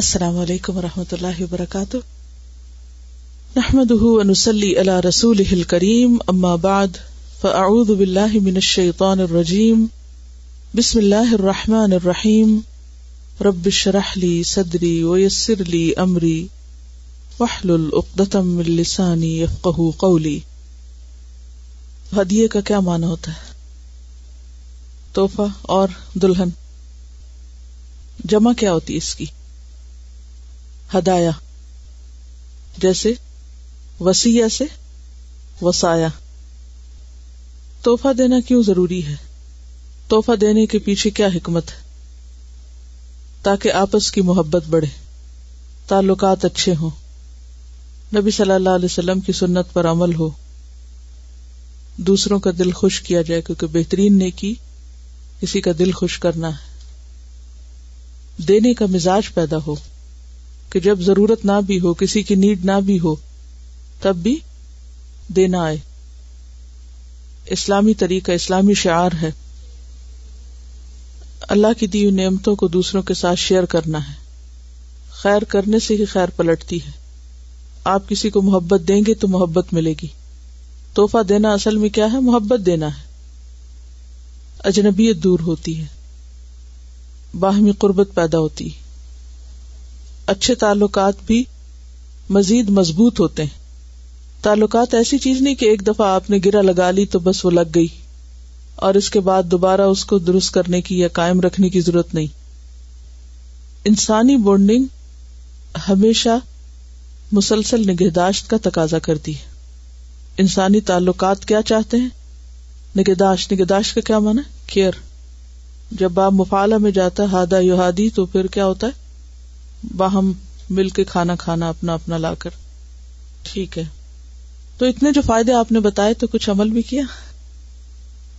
السلام علیکم و رحمۃ اللہ وبرکاتہ نحمد رسول اما بعد فاعوذ من آباد الرجیم بسم اللہ الرحمٰن الرحیم رب صدری ویسر امری من ہدیے کا کیا معنی ہوتا ہے تحفہ اور دلہن جمع کیا ہوتی اس کی ہدایا جیسے وسیع سے وسایا توحفہ دینا کیوں ضروری ہے تحفہ دینے کے پیچھے کیا حکمت ہے تاکہ آپس کی محبت بڑھے تعلقات اچھے ہوں نبی صلی اللہ علیہ وسلم کی سنت پر عمل ہو دوسروں کا دل خوش کیا جائے کیونکہ بہترین نے کی کسی کا دل خوش کرنا ہے دینے کا مزاج پیدا ہو کہ جب ضرورت نہ بھی ہو کسی کی نیڈ نہ بھی ہو تب بھی دینا آئے اسلامی طریقہ اسلامی شعار ہے اللہ کی دی نعمتوں کو دوسروں کے ساتھ شیئر کرنا ہے خیر کرنے سے ہی خیر پلٹتی ہے آپ کسی کو محبت دیں گے تو محبت ملے گی تحفہ دینا اصل میں کیا ہے محبت دینا ہے اجنبیت دور ہوتی ہے باہمی قربت پیدا ہوتی ہے اچھے تعلقات بھی مزید مضبوط ہوتے ہیں تعلقات ایسی چیز نہیں کہ ایک دفعہ آپ نے گرا لگا لی تو بس وہ لگ گئی اور اس کے بعد دوبارہ اس کو درست کرنے کی یا کائم رکھنے کی ضرورت نہیں انسانی بونڈنگ ہمیشہ مسلسل نگہداشت کا تقاضا کرتی ہے انسانی تعلقات کیا چاہتے ہیں نگہداشت نگہداشت کا کیا مانا کیئر جب آپ مفالا میں جاتا ہے ہادہ یوہادی تو پھر کیا ہوتا ہے باہم مل کے کھانا کھانا اپنا اپنا لا کر ٹھیک ہے تو اتنے جو فائدے آپ نے بتائے تو کچھ عمل بھی کیا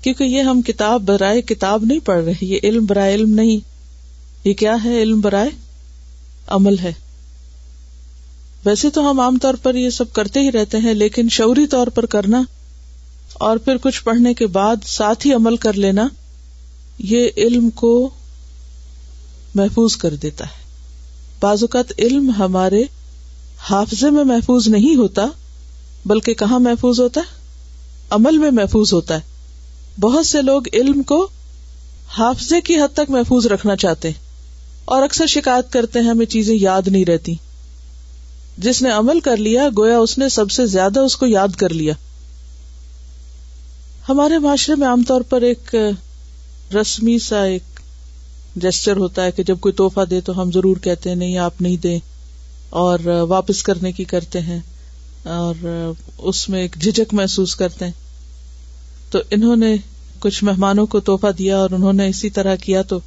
کیونکہ یہ ہم کتاب برائے کتاب نہیں پڑھ رہے یہ علم برائے علم نہیں یہ کیا ہے علم برائے عمل ہے ویسے تو ہم عام طور پر یہ سب کرتے ہی رہتے ہیں لیکن شوری طور پر کرنا اور پھر کچھ پڑھنے کے بعد ساتھ ہی عمل کر لینا یہ علم کو محفوظ کر دیتا ہے بعض اوقات علم ہمارے حافظ میں محفوظ نہیں ہوتا بلکہ کہاں محفوظ ہوتا ہے عمل میں محفوظ ہوتا ہے بہت سے لوگ علم کو حافظ کی حد تک محفوظ رکھنا چاہتے ہیں اور اکثر شکایت کرتے ہیں ہمیں چیزیں یاد نہیں رہتی جس نے عمل کر لیا گویا اس نے سب سے زیادہ اس کو یاد کر لیا ہمارے معاشرے میں عام طور پر ایک رسمی سا ایک جسچر ہوتا ہے کہ جب کوئی تحفہ دے تو ہم ضرور کہتے ہیں نہیں آپ نہیں دیں اور واپس کرنے کی کرتے ہیں اور اس میں ایک جھجک محسوس کرتے ہیں تو انہوں نے کچھ مہمانوں کو تحفہ دیا اور انہوں نے اسی طرح کیا تو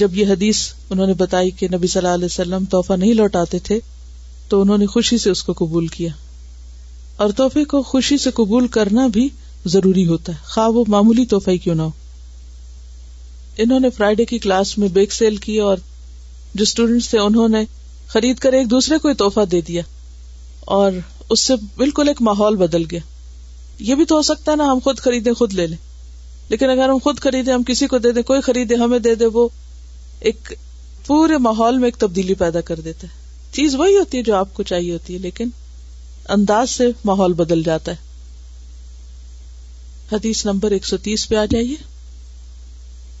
جب یہ حدیث انہوں نے بتائی کہ نبی صلی اللہ علیہ وسلم تحفہ نہیں لوٹاتے تھے تو انہوں نے خوشی سے اس کو قبول کیا اور تحفے کو خوشی سے قبول کرنا بھی ضروری ہوتا ہے خواہ وہ معمولی تحفہ کیوں نہ ہو انہوں نے فرائیڈے کی کلاس میں بیک سیل کی اور جو اسٹوڈینٹس تھے انہوں نے خرید کر ایک دوسرے کو تحفہ دے دیا اور اس سے بالکل ایک ماحول بدل گیا یہ بھی تو ہو سکتا ہے نا ہم خود خریدیں خود لے لیں لیکن اگر ہم خود خریدیں ہم کسی کو دے دیں کوئی خریدے ہمیں دے دے وہ ایک پورے ماحول میں ایک تبدیلی پیدا کر دیتا ہے چیز وہی ہوتی ہے جو آپ کو چاہیے ہوتی ہے لیکن انداز سے ماحول بدل جاتا ہے حدیث نمبر ایک سو تیس پہ آ جائیے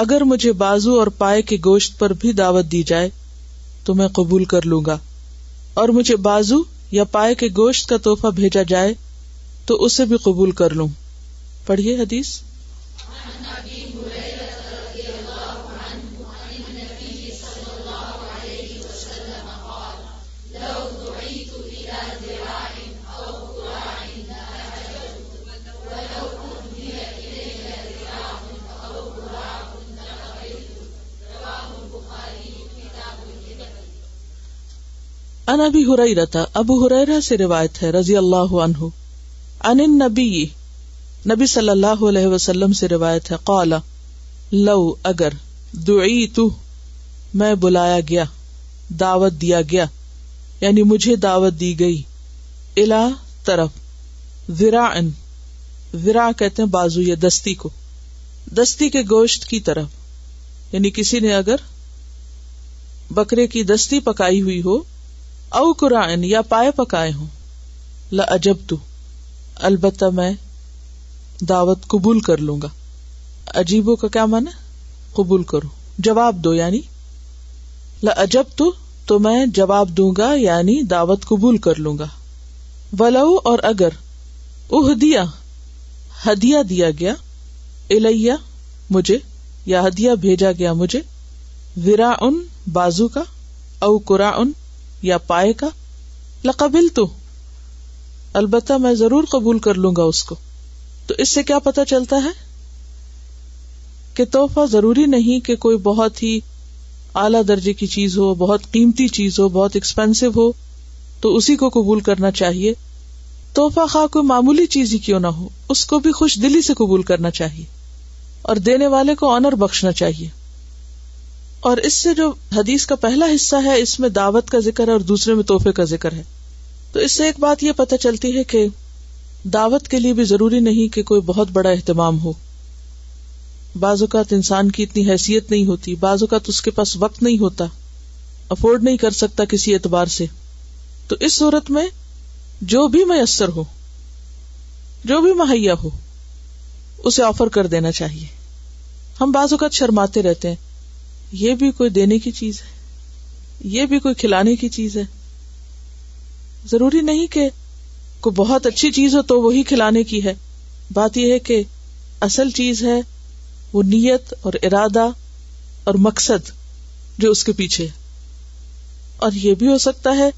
اگر مجھے بازو اور پائے کے گوشت پر بھی دعوت دی جائے تو میں قبول کر لوں گا اور مجھے بازو یا پائے کے گوشت کا توحفہ بھیجا جائے تو اسے بھی قبول کر لوں پڑھیے حدیث ان ابی ہریرتا ابو ہریرا سے روایت ہے رضی اللہ عنہ ان نبی نبی صلی اللہ علیہ وسلم سے روایت ہے قال لو اگر دعیت میں بلایا گیا دعوت دیا گیا یعنی مجھے دعوت دی گئی الہ طرف ذرا ذرا کہتے ہیں بازو یا دستی کو دستی کے گوشت کی طرف یعنی کسی نے اگر بکرے کی دستی پکائی ہوئی ہو او قرآن یا پائے پکائے ہوں لا عجب تو البتہ میں دعوت قبول کر لوں گا عجیبوں کا کیا مانا قبول کرو جواب دو یعنی لا عجب تو تو میں جواب دوں گا یعنی دعوت قبول کر لوں گا ولو اور اگر اہ دیا ہدیا دیا گیا مجھے یا ہدیہ بھیجا گیا مجھے ورا ان بازو کا او قرآن یا پائے کا لقبل تو البتہ میں ضرور قبول کر لوں گا اس کو تو اس سے کیا پتا چلتا ہے کہ تحفہ ضروری نہیں کہ کوئی بہت ہی اعلی درجے کی چیز ہو بہت قیمتی چیز ہو بہت ایکسپینسو ہو تو اسی کو قبول کرنا چاہیے توحفہ خواہ کوئی معمولی چیز ہی کیوں نہ ہو اس کو بھی خوش دلی سے قبول کرنا چاہیے اور دینے والے کو آنر بخشنا چاہیے اور اس سے جو حدیث کا پہلا حصہ ہے اس میں دعوت کا ذکر ہے اور دوسرے میں تحفے کا ذکر ہے تو اس سے ایک بات یہ پتہ چلتی ہے کہ دعوت کے لیے بھی ضروری نہیں کہ کوئی بہت بڑا اہتمام ہو بعض اوقات انسان کی اتنی حیثیت نہیں ہوتی بعض اوقات اس کے پاس وقت نہیں ہوتا افورڈ نہیں کر سکتا کسی اعتبار سے تو اس صورت میں جو بھی میسر ہو جو بھی مہیا ہو اسے آفر کر دینا چاہیے ہم بعض اوقات شرماتے رہتے ہیں یہ بھی کوئی دینے کی چیز ہے یہ بھی کوئی کھلانے کی چیز ہے ضروری نہیں کہ کوئی بہت اچھی چیز ہو تو وہی کھلانے کی ہے بات یہ ہے کہ اصل چیز ہے وہ نیت اور ارادہ اور مقصد جو اس کے پیچھے ہے اور یہ بھی ہو سکتا ہے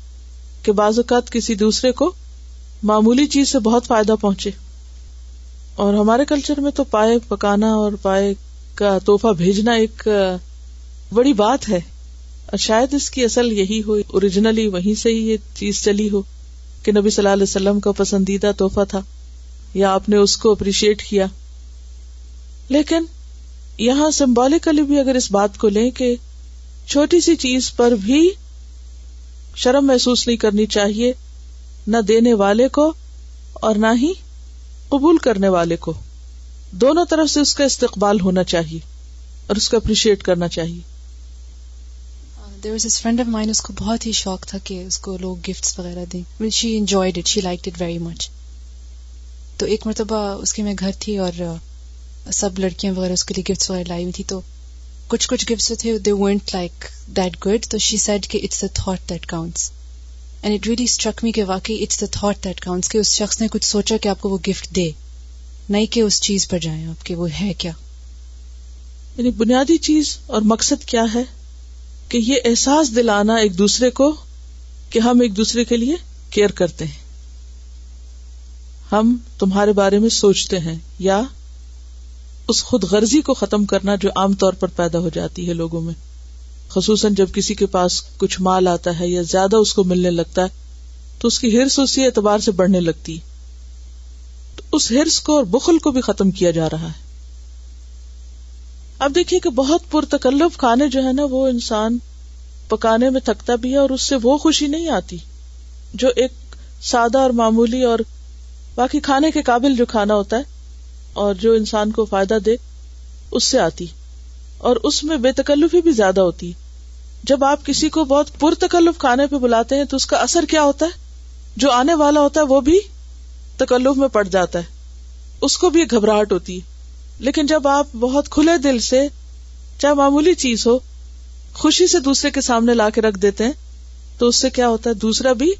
کہ بعض اوقات کسی دوسرے کو معمولی چیز سے بہت فائدہ پہنچے اور ہمارے کلچر میں تو پائے پکانا اور پائے کا توحفہ بھیجنا ایک بڑی بات ہے اور شاید اس کی اصل یہی ہو اوریجنلی وہیں سے ہی یہ چیز چلی ہو کہ نبی صلی اللہ علیہ وسلم کا پسندیدہ تحفہ تھا یا آپ نے اس کو اپریشیٹ کیا لیکن یہاں سمبولکلی بھی اگر اس بات کو لیں کہ چھوٹی سی چیز پر بھی شرم محسوس نہیں کرنی چاہیے نہ دینے والے کو اور نہ ہی قبول کرنے والے کو دونوں طرف سے اس کا استقبال ہونا چاہیے اور اس کا اپریشیٹ کرنا چاہیے there was is friend of mine اس کو بہت ہی شوق تھا کہ اس کو لوگ گفٹس وغیرہ دیں man she enjoyed it she like it very much تو ایک مرتبہ اس کے میں گھر تھی اور سب لڑکیاں وغیرہ اس کے لیے گفٹس وغیرہ لائی ہوئی تھی تو کچھ کچھ گفٹس تھے they went like that good تو شی سیڈ کہ it's the thought that counts and it really struck me کہ واقعی it's the thought that counts کہ اس شخص نے کچھ سوچا کہ آپ کو وہ گفٹ دے نہیں کہ اس چیز پر جائیں آپ کے وہ ہے کیا یعنی بنیادی چیز اور مقصد کیا ہے کہ یہ احساس دلانا ایک دوسرے کو کہ ہم ایک دوسرے کے لیے کیئر کرتے ہیں ہم تمہارے بارے میں سوچتے ہیں یا اس خود غرضی کو ختم کرنا جو عام طور پر پیدا ہو جاتی ہے لوگوں میں خصوصاً جب کسی کے پاس کچھ مال آتا ہے یا زیادہ اس کو ملنے لگتا ہے تو اس کی ہرس اسی اعتبار سے بڑھنے لگتی تو اس ہرس کو اور بخل کو بھی ختم کیا جا رہا ہے اب دیکھیے کہ بہت پرتکلف کھانے جو ہے نا وہ انسان پکانے میں تھکتا بھی ہے اور اس سے وہ خوشی نہیں آتی جو ایک سادہ اور معمولی اور باقی کھانے کے قابل جو کھانا ہوتا ہے اور جو انسان کو فائدہ دے اس سے آتی اور اس میں بے تکلفی بھی زیادہ ہوتی جب آپ کسی کو بہت پرتکلف کھانے پہ بلاتے ہیں تو اس کا اثر کیا ہوتا ہے جو آنے والا ہوتا ہے وہ بھی تکلف میں پڑ جاتا ہے اس کو بھی گھبراہٹ ہوتی ہے لیکن جب آپ بہت کھلے دل سے چاہے معمولی چیز ہو خوشی سے دوسرے کے سامنے لا کے رکھ دیتے ہیں تو اس سے کیا ہوتا ہے دوسرا بھی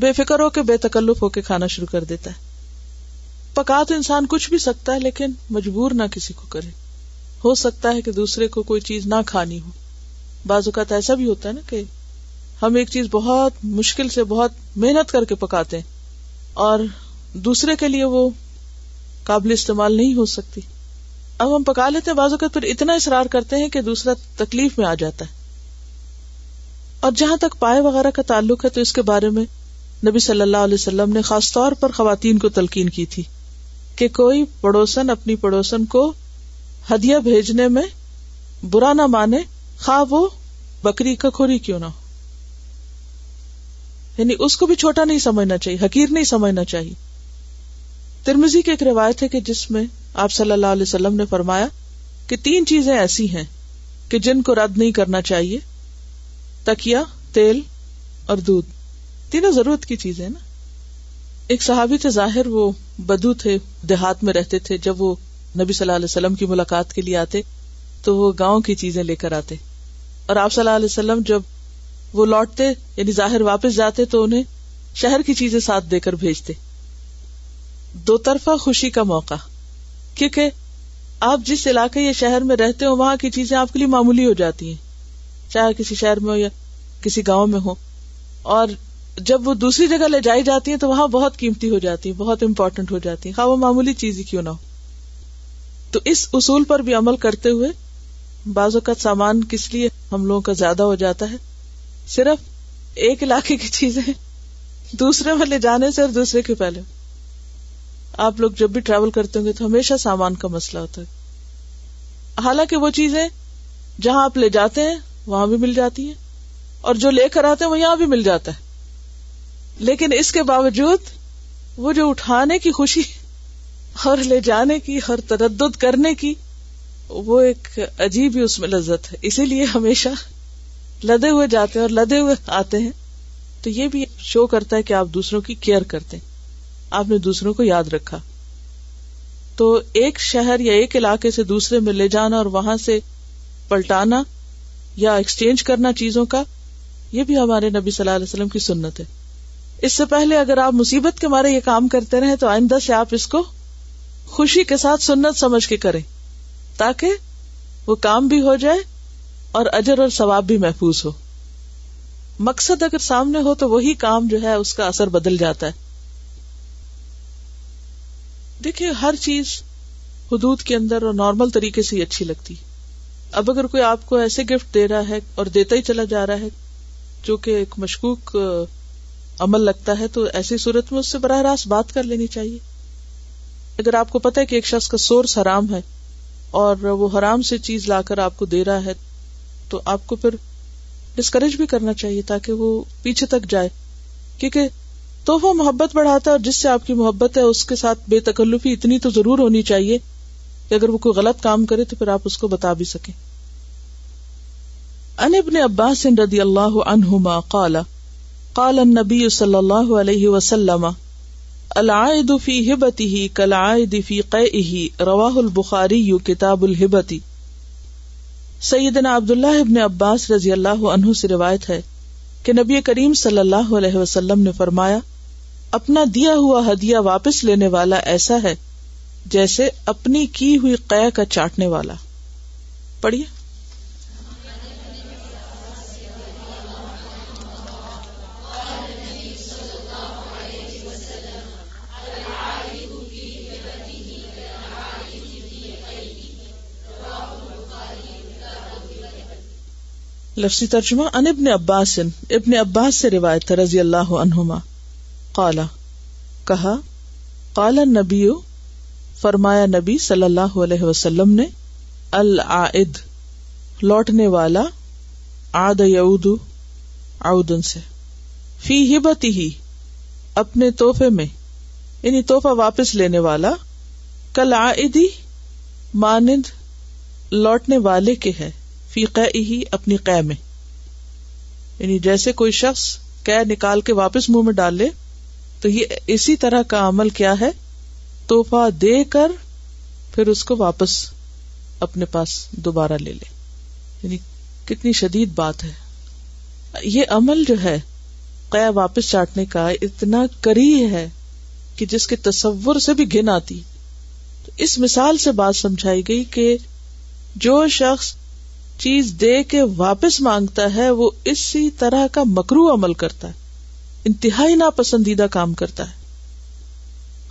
بے فکر ہو کے بے تکلف ہو کے کھانا شروع کر دیتا ہے پکا تو انسان کچھ بھی سکتا ہے لیکن مجبور نہ کسی کو کرے ہو سکتا ہے کہ دوسرے کو کوئی چیز نہ کھانی ہو بعض اوقات ایسا بھی ہوتا ہے نا کہ ہم ایک چیز بہت مشکل سے بہت محنت کر کے پکاتے ہیں اور دوسرے کے لیے وہ قابل استعمال نہیں ہو سکتی اب ہم پکا لیتے ہیں بازو اوقات پھر اتنا اصرار کرتے ہیں کہ دوسرا تکلیف میں آ جاتا ہے اور جہاں تک پائے وغیرہ کا تعلق ہے تو اس کے بارے میں نبی صلی اللہ علیہ وسلم نے خاص طور پر خواتین کو تلقین کی تھی کہ کوئی پڑوسن اپنی پڑوسن کو ہدیہ بھیجنے میں برا نہ مانے خواہ وہ بکری کا کھوری کیوں نہ ہو یعنی اس کو بھی چھوٹا نہیں سمجھنا چاہیے حقیر نہیں سمجھنا چاہیے ترمزی کی ایک روایت ہے کہ جس میں آپ صلی اللہ علیہ وسلم نے فرمایا کہ تین چیزیں ایسی ہیں کہ جن کو رد نہیں کرنا چاہیے تکیا تیل اور دودھ تینوں ضرورت کی چیزیں نا ایک صحابی تھے ظاہر وہ بدو تھے دیہات میں رہتے تھے جب وہ نبی صلی اللہ علیہ وسلم کی ملاقات کے لیے آتے تو وہ گاؤں کی چیزیں لے کر آتے اور آپ صلی اللہ علیہ وسلم جب وہ لوٹتے یعنی ظاہر واپس جاتے تو انہیں شہر کی چیزیں ساتھ دے کر بھیجتے دو طرفہ خوشی کا موقع کیونکہ آپ جس علاقے یا شہر میں رہتے ہو وہاں کی چیزیں آپ کے لیے معمولی ہو جاتی ہیں چاہے کسی شہر میں ہو یا کسی گاؤں میں ہو اور جب وہ دوسری جگہ لے جائی جاتی ہیں تو وہاں بہت قیمتی ہو جاتی ہیں بہت امپورٹینٹ ہو جاتی خواہ وہ معمولی چیز ہی کیوں نہ ہو تو اس اصول پر بھی عمل کرتے ہوئے بعض اوقات سامان کس لیے ہم لوگوں کا زیادہ ہو جاتا ہے صرف ایک علاقے کی چیزیں دوسرے میں لے جانے سے اور دوسرے کے پہلے آپ لوگ جب بھی ٹریول کرتے ہوں گے تو ہمیشہ سامان کا مسئلہ ہوتا ہے حالانکہ وہ چیزیں جہاں آپ لے جاتے ہیں وہاں بھی مل جاتی ہیں اور جو لے کر آتے ہیں وہ یہاں بھی مل جاتا ہے لیکن اس کے باوجود وہ جو اٹھانے کی خوشی ہر لے جانے کی ہر تردد کرنے کی وہ ایک عجیب ہی اس میں لذت ہے اسی لیے ہمیشہ لدے ہوئے جاتے ہیں اور لدے ہوئے آتے ہیں تو یہ بھی شو کرتا ہے کہ آپ دوسروں کی کیئر کرتے ہیں آپ نے دوسروں کو یاد رکھا تو ایک شہر یا ایک علاقے سے دوسرے میں لے جانا اور وہاں سے پلٹانا یا ایکسچینج کرنا چیزوں کا یہ بھی ہمارے نبی صلی اللہ علیہ وسلم کی سنت ہے اس سے پہلے اگر آپ مصیبت کے مارے یہ کام کرتے رہے تو آئندہ سے آپ اس کو خوشی کے ساتھ سنت سمجھ کے کریں تاکہ وہ کام بھی ہو جائے اور اجر اور ثواب بھی محفوظ ہو مقصد اگر سامنے ہو تو وہی کام جو ہے اس کا اثر بدل جاتا ہے دیکھیے ہر چیز حدود کے اندر اور نارمل طریقے سے ہی اچھی لگتی اب اگر کوئی آپ کو ایسے گفٹ دے رہا ہے اور دیتا ہی چلا جا رہا ہے جو کہ ایک مشکوک عمل لگتا ہے تو ایسی صورت میں اس سے براہ راست بات کر لینی چاہیے اگر آپ کو پتا ہے کہ ایک شخص کا سورس حرام ہے اور وہ حرام سے چیز لا کر آپ کو دے رہا ہے تو آپ کو پھر ڈسکریج بھی کرنا چاہیے تاکہ وہ پیچھے تک جائے کیونکہ تو وہ محبت بڑھاتا ہے اور جس سے آپ کی محبت ہے اس کے ساتھ بے تکلفی اتنی تو ضرور ہونی چاہیے کہ اگر وہ کوئی غلط کام کرے تو پھر آپ اس کو بتا بھی سکیں ان ابن عباس رضی اللہ عنہما قال قال النبی صلی اللہ علیہ وسلم العائد فی ہبتہ کالعائد فی قیئہ رواہ البخاری کتاب الہبتی سیدنا عبداللہ ابن عباس رضی اللہ عنہ سے روایت ہے کہ نبی کریم صلی اللہ علیہ وسلم نے فرمایا اپنا دیا ہوا ہدیہ واپس لینے والا ایسا ہے جیسے اپنی کی ہوئی قیا کا چاٹنے والا پڑھیے لفسی ترجمہ ان ابن عباس ابن عباس سے روایت رضی اللہ عنہما قالا کہا قال نبی فرمایا نبی صلی اللہ علیہ وسلم نے العائد لوٹنے والا آد یعود عودن سے فی ہبتی ہی اپنے تحفے میں یعنی تحفہ واپس لینے والا کل آدی مانند لوٹنے والے کے ہے فی قی ہی اپنی قہ میں یعنی جیسے کوئی شخص قہ نکال کے واپس منہ میں ڈال لے تو یہ اسی طرح کا عمل کیا ہے توحفہ دے کر پھر اس کو واپس اپنے پاس دوبارہ لے لے یعنی کتنی شدید بات ہے یہ عمل جو ہے قیا واپس چاٹنے کا اتنا کری ہے کہ جس کے تصور سے بھی گن آتی تو اس مثال سے بات سمجھائی گئی کہ جو شخص چیز دے کے واپس مانگتا ہے وہ اسی طرح کا مکرو عمل کرتا ہے انتہائی ناپسندیدہ کام کرتا ہے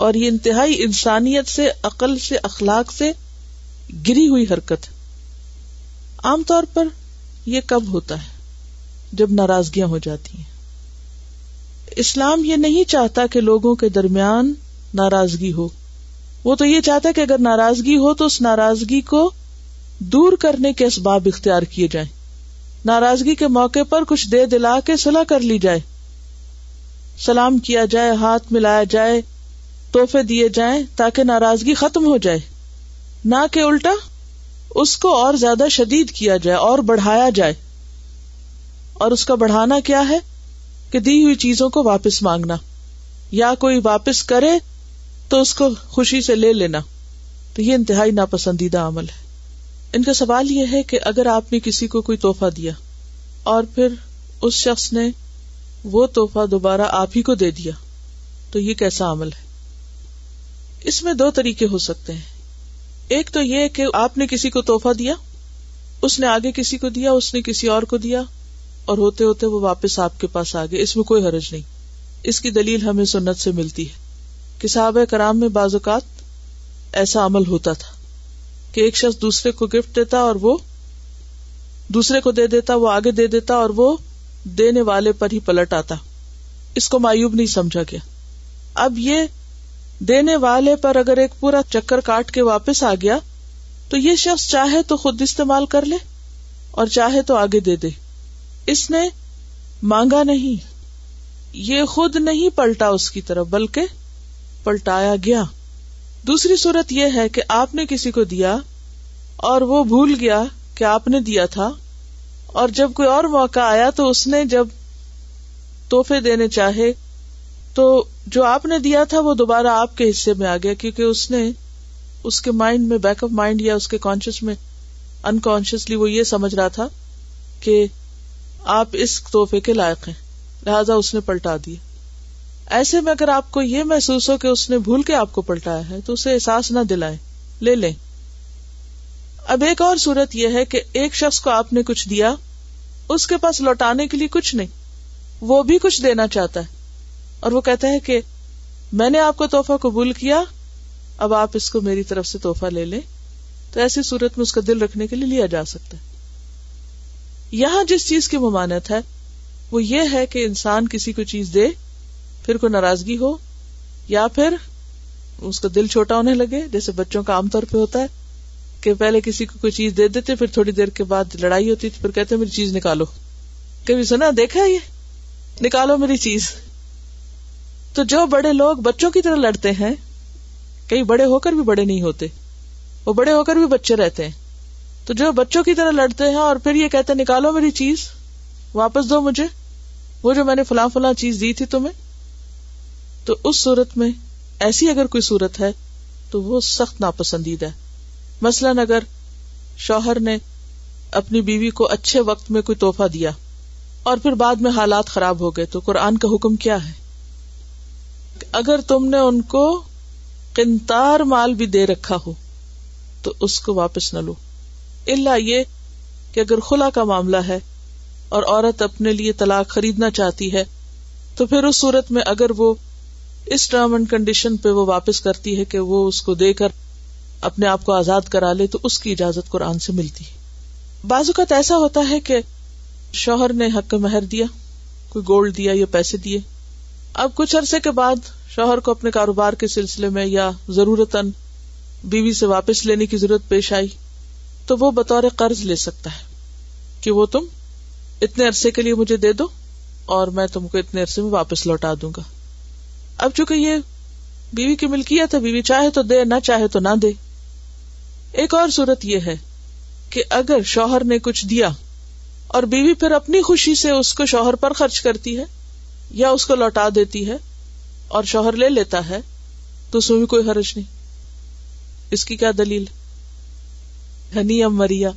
اور یہ انتہائی انسانیت سے عقل سے اخلاق سے گری ہوئی حرکت عام طور پر یہ کب ہوتا ہے جب ناراضگیاں ہو جاتی ہیں اسلام یہ نہیں چاہتا کہ لوگوں کے درمیان ناراضگی ہو وہ تو یہ چاہتا ہے کہ اگر ناراضگی ہو تو اس ناراضگی کو دور کرنے کے اسباب اختیار کیے جائیں ناراضگی کے موقع پر کچھ دے دلا کے صلاح کر لی جائے سلام کیا جائے ہاتھ ملایا جائے دیے جائیں تاکہ ناراضگی ختم ہو جائے نہ کہ کہ الٹا اس اس کو اور اور اور زیادہ شدید کیا کیا جائے جائے بڑھایا کا بڑھانا ہے دی ہوئی چیزوں کو واپس مانگنا یا کوئی واپس کرے تو اس کو خوشی سے لے لینا تو یہ انتہائی ناپسندیدہ عمل ہے ان کا سوال یہ ہے کہ اگر آپ نے کسی کو کوئی توحفہ دیا اور پھر اس شخص نے وہ تحفہ دوبارہ آپ ہی کو دے دیا تو یہ کیسا عمل ہے اس میں دو طریقے ہو سکتے ہیں ایک تو یہ کہ آپ نے کسی کو توحفہ دیا اس نے آگے کسی کو دیا اس نے کسی اور کو دیا اور ہوتے ہوتے وہ واپس آپ کے پاس آ گئے اس میں کوئی حرج نہیں اس کی دلیل ہمیں سنت سے ملتی ہے کہ صاحب کرام میں بعض اوقات ایسا عمل ہوتا تھا کہ ایک شخص دوسرے کو گفٹ دیتا اور وہ دوسرے کو دے دیتا وہ آگے دے دیتا اور وہ دینے والے پر ہی پلٹ آتا اس کو مایوب نہیں سمجھا گیا اب یہ دینے والے پر اگر ایک پورا چکر کاٹ کے واپس آ گیا تو یہ شخص چاہے تو خود استعمال کر لے اور چاہے تو آگے دے دے اس نے مانگا نہیں یہ خود نہیں پلٹا اس کی طرف بلکہ پلٹایا گیا دوسری صورت یہ ہے کہ آپ نے کسی کو دیا اور وہ بھول گیا کہ آپ نے دیا تھا اور جب کوئی اور موقع آیا تو اس نے جب توحفے دینے چاہے تو جو آپ نے دیا تھا وہ دوبارہ آپ کے حصے میں آ گیا کیونکہ اس اس نے کے مائنڈ میں بیک آف مائنڈ یا اس کے کانشیس میں انکانشیسلی وہ یہ سمجھ رہا تھا کہ آپ اس تحفے کے لائق ہیں لہذا اس نے پلٹا دیا ایسے میں اگر آپ کو یہ محسوس ہو کہ اس نے بھول کے آپ کو پلٹایا ہے تو اسے احساس نہ دلائیں لے لیں اب ایک اور صورت یہ ہے کہ ایک شخص کو آپ نے کچھ دیا اس کے پاس لوٹانے کے لیے کچھ نہیں وہ بھی کچھ دینا چاہتا ہے اور وہ کہتا ہے کہ میں نے آپ کو تحفہ قبول کیا اب آپ اس کو میری طرف سے تحفہ لے لیں تو ایسی صورت میں اس کا دل رکھنے کے لیے لیا جا سکتا ہے یہاں جس چیز کی ممانت ہے وہ یہ ہے کہ انسان کسی کو چیز دے پھر کوئی ناراضگی ہو یا پھر اس کا دل چھوٹا ہونے لگے جیسے بچوں کا عام طور پہ ہوتا ہے کہ پہلے کسی کو کوئی چیز دے دیتے پھر تھوڑی دیر کے بعد لڑائی ہوتی تھی پھر کہتے میری چیز نکالو کبھی سنا دیکھا یہ نکالو میری چیز تو جو بڑے لوگ بچوں کی طرح لڑتے ہیں کئی بڑے بڑے ہو کر بھی نہیں ہوتے وہ بڑے ہو کر بھی بچے رہتے ہیں تو جو بچوں کی طرح لڑتے ہیں اور پھر یہ کہتے نکالو میری چیز واپس دو مجھے وہ جو میں نے فلاں فلاں چیز دی تھی تمہیں تو اس صورت میں ایسی اگر کوئی صورت ہے تو وہ سخت ناپسندیدہ ہے مثلاً اگر شوہر نے اپنی بیوی کو اچھے وقت میں کوئی توحفہ دیا اور پھر بعد میں حالات خراب ہو گئے تو قرآن کا حکم کیا ہے اگر تم نے ان کو مال بھی دے رکھا ہو تو اس کو واپس نہ لو اللہ یہ کہ اگر خلا کا معاملہ ہے اور عورت اپنے لیے طلاق خریدنا چاہتی ہے تو پھر اس صورت میں اگر وہ اس ٹرم اینڈ کنڈیشن پہ وہ واپس کرتی ہے کہ وہ اس کو دے کر اپنے آپ کو آزاد کرا لے تو اس کی اجازت قرآن سے ملتی ہے بعض اوقات ایسا ہوتا ہے کہ شوہر نے حق مہر دیا کوئی گولڈ دیا یا پیسے دیے اب کچھ عرصے کے بعد شوہر کو اپنے کاروبار کے سلسلے میں یا ضرورت بیوی سے واپس لینے کی ضرورت پیش آئی تو وہ بطور قرض لے سکتا ہے کہ وہ تم اتنے عرصے کے لیے مجھے دے دو اور میں تم کو اتنے عرصے میں واپس لوٹا دوں گا اب چونکہ یہ بیوی کی ملکیت ہے بیوی چاہے تو دے نہ چاہے تو نہ دے ایک اور صورت یہ ہے کہ اگر شوہر نے کچھ دیا اور بیوی پھر اپنی خوشی سے اس کو شوہر پر خرچ کرتی ہے یا اس کو لوٹا دیتی ہے اور شوہر لے لیتا ہے تو اس میں بھی کوئی حرج نہیں اس کی کیا دلیل ہنی یعنی ام مریا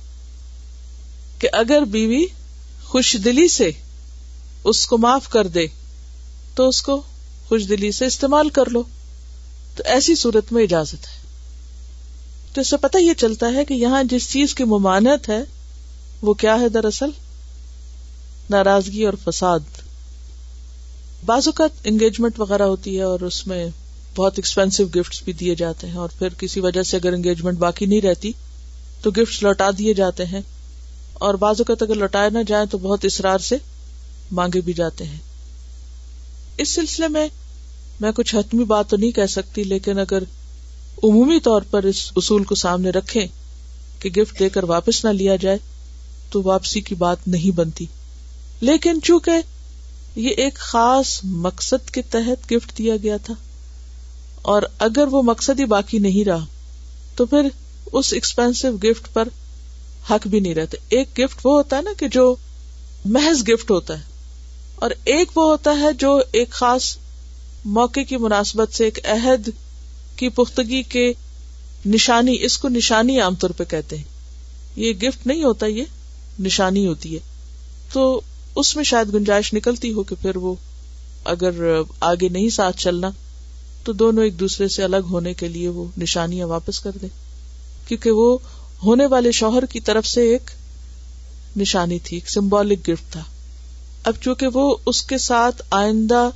کہ اگر بیوی خوش دلی سے اس کو معاف کر دے تو اس کو خوش دلی سے استعمال کر لو تو ایسی صورت میں اجازت ہے تو اس سے پتا یہ چلتا ہے کہ یہاں جس چیز کی ممانت ہے وہ کیا ہے دراصل ناراضگی اور فساد بعض اوقات انگیجمنٹ وغیرہ ہوتی ہے اور اس میں بہت ایکسپینسو گفٹ بھی دیے جاتے ہیں اور پھر کسی وجہ سے اگر انگیجمنٹ باقی نہیں رہتی تو گفٹ لوٹا دیے جاتے ہیں اور بعض اوقات اگر لوٹائے نہ جائیں تو بہت اصرار سے مانگے بھی جاتے ہیں اس سلسلے میں میں کچھ حتمی بات تو نہیں کہہ سکتی لیکن اگر عمومی طور پر اس اصول کو سامنے رکھے کہ گفٹ دے کر واپس نہ لیا جائے تو واپسی کی بات نہیں بنتی لیکن چونکہ یہ ایک خاص مقصد کے تحت گفٹ دیا گیا تھا اور اگر وہ مقصد ہی باقی نہیں رہا تو پھر اس ایکسپینسو گفٹ پر حق بھی نہیں رہتا ایک گفٹ وہ ہوتا ہے نا کہ جو محض گفٹ ہوتا ہے اور ایک وہ ہوتا ہے جو ایک خاص موقع کی مناسبت سے ایک عہد کی پختگی کے نشانی اس کو نشانی عام طور پہ کہتے ہیں یہ گفٹ نہیں ہوتا یہ نشانی ہوتی ہے تو اس میں شاید گنجائش نکلتی ہو کہ پھر وہ اگر آگے نہیں ساتھ چلنا تو دونوں ایک دوسرے سے الگ ہونے کے لیے وہ نشانیاں واپس کر دیں کیونکہ وہ ہونے والے شوہر کی طرف سے ایک نشانی تھی ایک سمبولک گفٹ تھا اب چونکہ وہ اس کے ساتھ آئندہ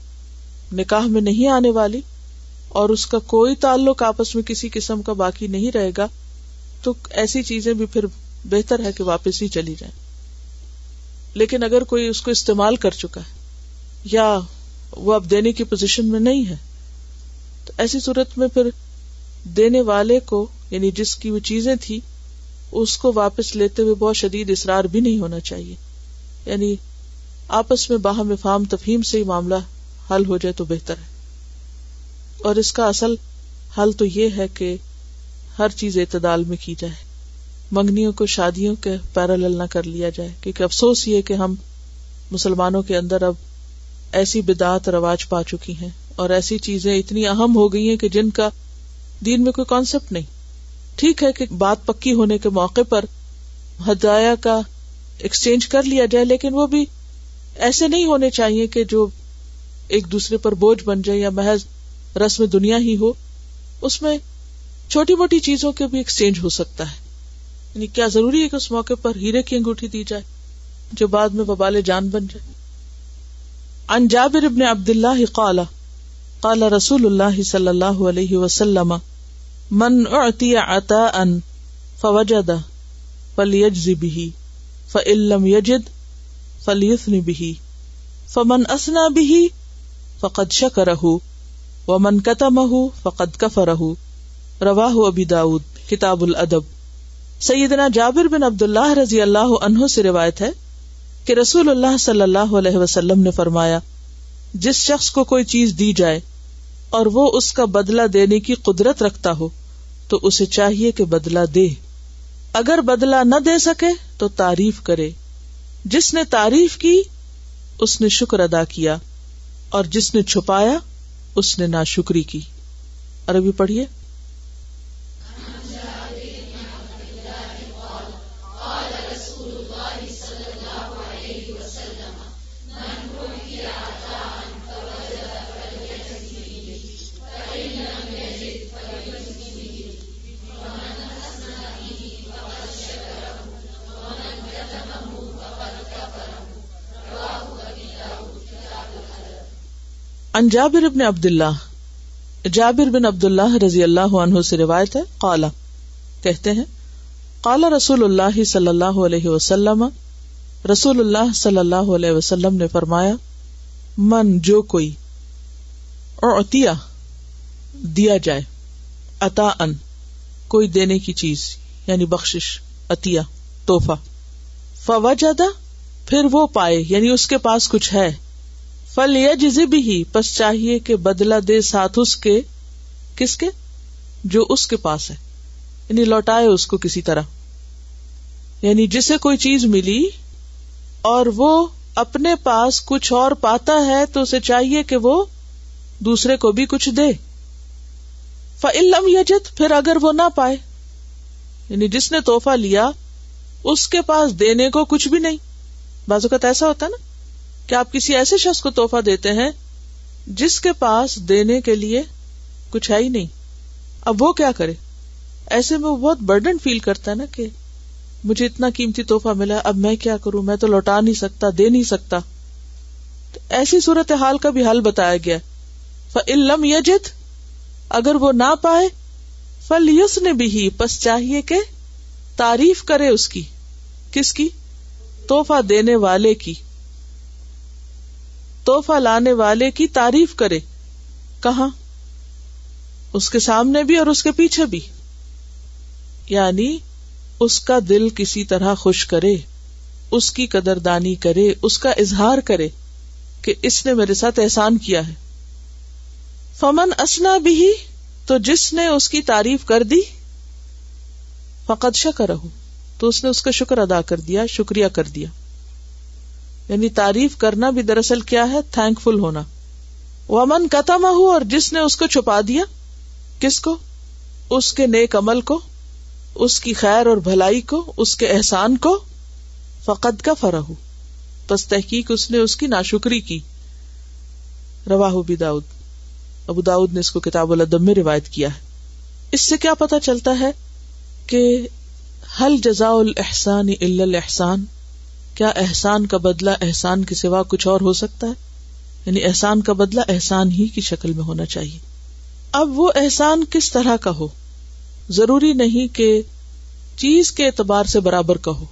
نکاح میں نہیں آنے والی اور اس کا کوئی تعلق آپس میں کسی قسم کا باقی نہیں رہے گا تو ایسی چیزیں بھی پھر بہتر ہے کہ واپس ہی چلی جائیں لیکن اگر کوئی اس کو استعمال کر چکا ہے یا وہ اب دینے کی پوزیشن میں نہیں ہے تو ایسی صورت میں پھر دینے والے کو یعنی جس کی وہ چیزیں تھی اس کو واپس لیتے ہوئے بہت شدید اصرار بھی نہیں ہونا چاہیے یعنی آپس میں باہم فام تفہیم سے ہی معاملہ حل ہو جائے تو بہتر ہے اور اس کا اصل حل تو یہ ہے کہ ہر چیز اعتدال میں کی جائے منگنیوں کو شادیوں کے پیرالل نہ کر لیا جائے کیونکہ افسوس یہ کہ ہم مسلمانوں کے اندر اب ایسی بدعت رواج پا چکی ہیں اور ایسی چیزیں اتنی اہم ہو گئی ہیں کہ جن کا دین میں کوئی کانسیپٹ نہیں ٹھیک ہے کہ بات پکی ہونے کے موقع پر ہدایا کا ایکسچینج کر لیا جائے لیکن وہ بھی ایسے نہیں ہونے چاہیے کہ جو ایک دوسرے پر بوجھ بن جائے یا محض رسم دنیا ہی ہو اس میں چھوٹی موٹی چیزوں کے بھی ایکسچینج ہو سکتا ہے یعنی کیا ضروری ہے کہ اس موقع پر ہیرے کی انگوٹھی دی جائے جو بعد میں ببال جان بن جائے جابر ابن عبد اللہ قال قال رسول اللہ صلی اللہ علیہ وسلم من اعطی عطاء فوجد فإن لم فلیثن به فمن اسنا به فقد شکرہو وہ منقت مہو روا ابی داود کتاب العدب سیدنا کہ رسول اللہ صلی اللہ علیہ وسلم نے فرمایا جس شخص کو کوئی چیز دی جائے اور وہ اس کا بدلہ دینے کی قدرت رکھتا ہو تو اسے چاہیے کہ بدلہ دے اگر بدلا نہ دے سکے تو تعریف کرے جس نے تعریف کی اس نے شکر ادا کیا اور جس نے چھپایا اس نے نا شکری کی عربی پڑھیے ان جابر ابن عبد اللہ جابر بن عبد اللہ رضی اللہ عنہ سے روایت ہے قالا کہتے ہیں قال رسول اللہ صلی اللہ علیہ وسلم رسول اللہ صلی اللہ علیہ وسلم نے فرمایا من جو کوئی اعتیا دیا جائے عطا ان کوئی دینے کی چیز یعنی بخشش عطیا تحفہ فوجدہ پھر وہ پائے یعنی اس کے پاس کچھ ہے فل یا بھی ہی بس چاہیے کہ بدلا دے ساتھ اس کے کس کے جو اس کے پاس ہے یعنی لوٹائے اس کو کسی طرح یعنی جسے کوئی چیز ملی اور وہ اپنے پاس کچھ اور پاتا ہے تو اسے چاہیے کہ وہ دوسرے کو بھی کچھ دے فلم یجت پھر اگر وہ نہ پائے یعنی جس نے توحفہ لیا اس کے پاس دینے کو کچھ بھی نہیں بازو کا تو ایسا ہوتا نا آپ کسی ایسے شخص کو توحفہ دیتے ہیں جس کے پاس دینے کے لیے کچھ ہے ہی نہیں اب وہ کیا کرے ایسے میں وہ بہت برڈن فیل کرتا ہے نا کہ مجھے اتنا قیمتی توحفہ ملا اب میں کیا کروں میں تو لوٹا نہیں سکتا دے نہیں سکتا تو ایسی صورت حال کا بھی حل بتایا گیا یجت اگر وہ نہ پائے یس نے بھی ہی پس چاہیے کہ تعریف کرے اس کی کس کی توحفہ دینے والے کی توحفہ لانے والے کی تعریف کرے کہاں اس کے سامنے بھی اور اس کے پیچھے بھی یعنی اس کا دل کسی طرح خوش کرے اس کی قدردانی کرے اس کا اظہار کرے کہ اس نے میرے ساتھ احسان کیا ہے فمن اسنا بھی تو جس نے اس کی تعریف کر دی فقدشہ شکر تو اس نے اس کا شکر ادا کر دیا شکریہ کر دیا یعنی تعریف کرنا بھی دراصل کیا ہے تھینک فل ہونا قطع ہو اور جس نے اس کو چھپا دیا کس کو اس کے نیک عمل کو اس کی خیر اور بھلائی کو اس کے احسان کو فقط کا فرح بس تحقیق اس نے اس کی ناشکری کی روا داؤد ابو داؤد نے اس کو کتاب الادب میں روایت کیا ہے اس سے کیا پتا چلتا ہے کہ ہل الا الحسان کیا احسان کا بدلہ احسان کے سوا کچھ اور ہو سکتا ہے یعنی احسان کا بدلہ احسان ہی کی شکل میں ہونا چاہیے اب وہ احسان کس طرح کا ہو ضروری نہیں کہ چیز کے اعتبار سے برابر کا ہو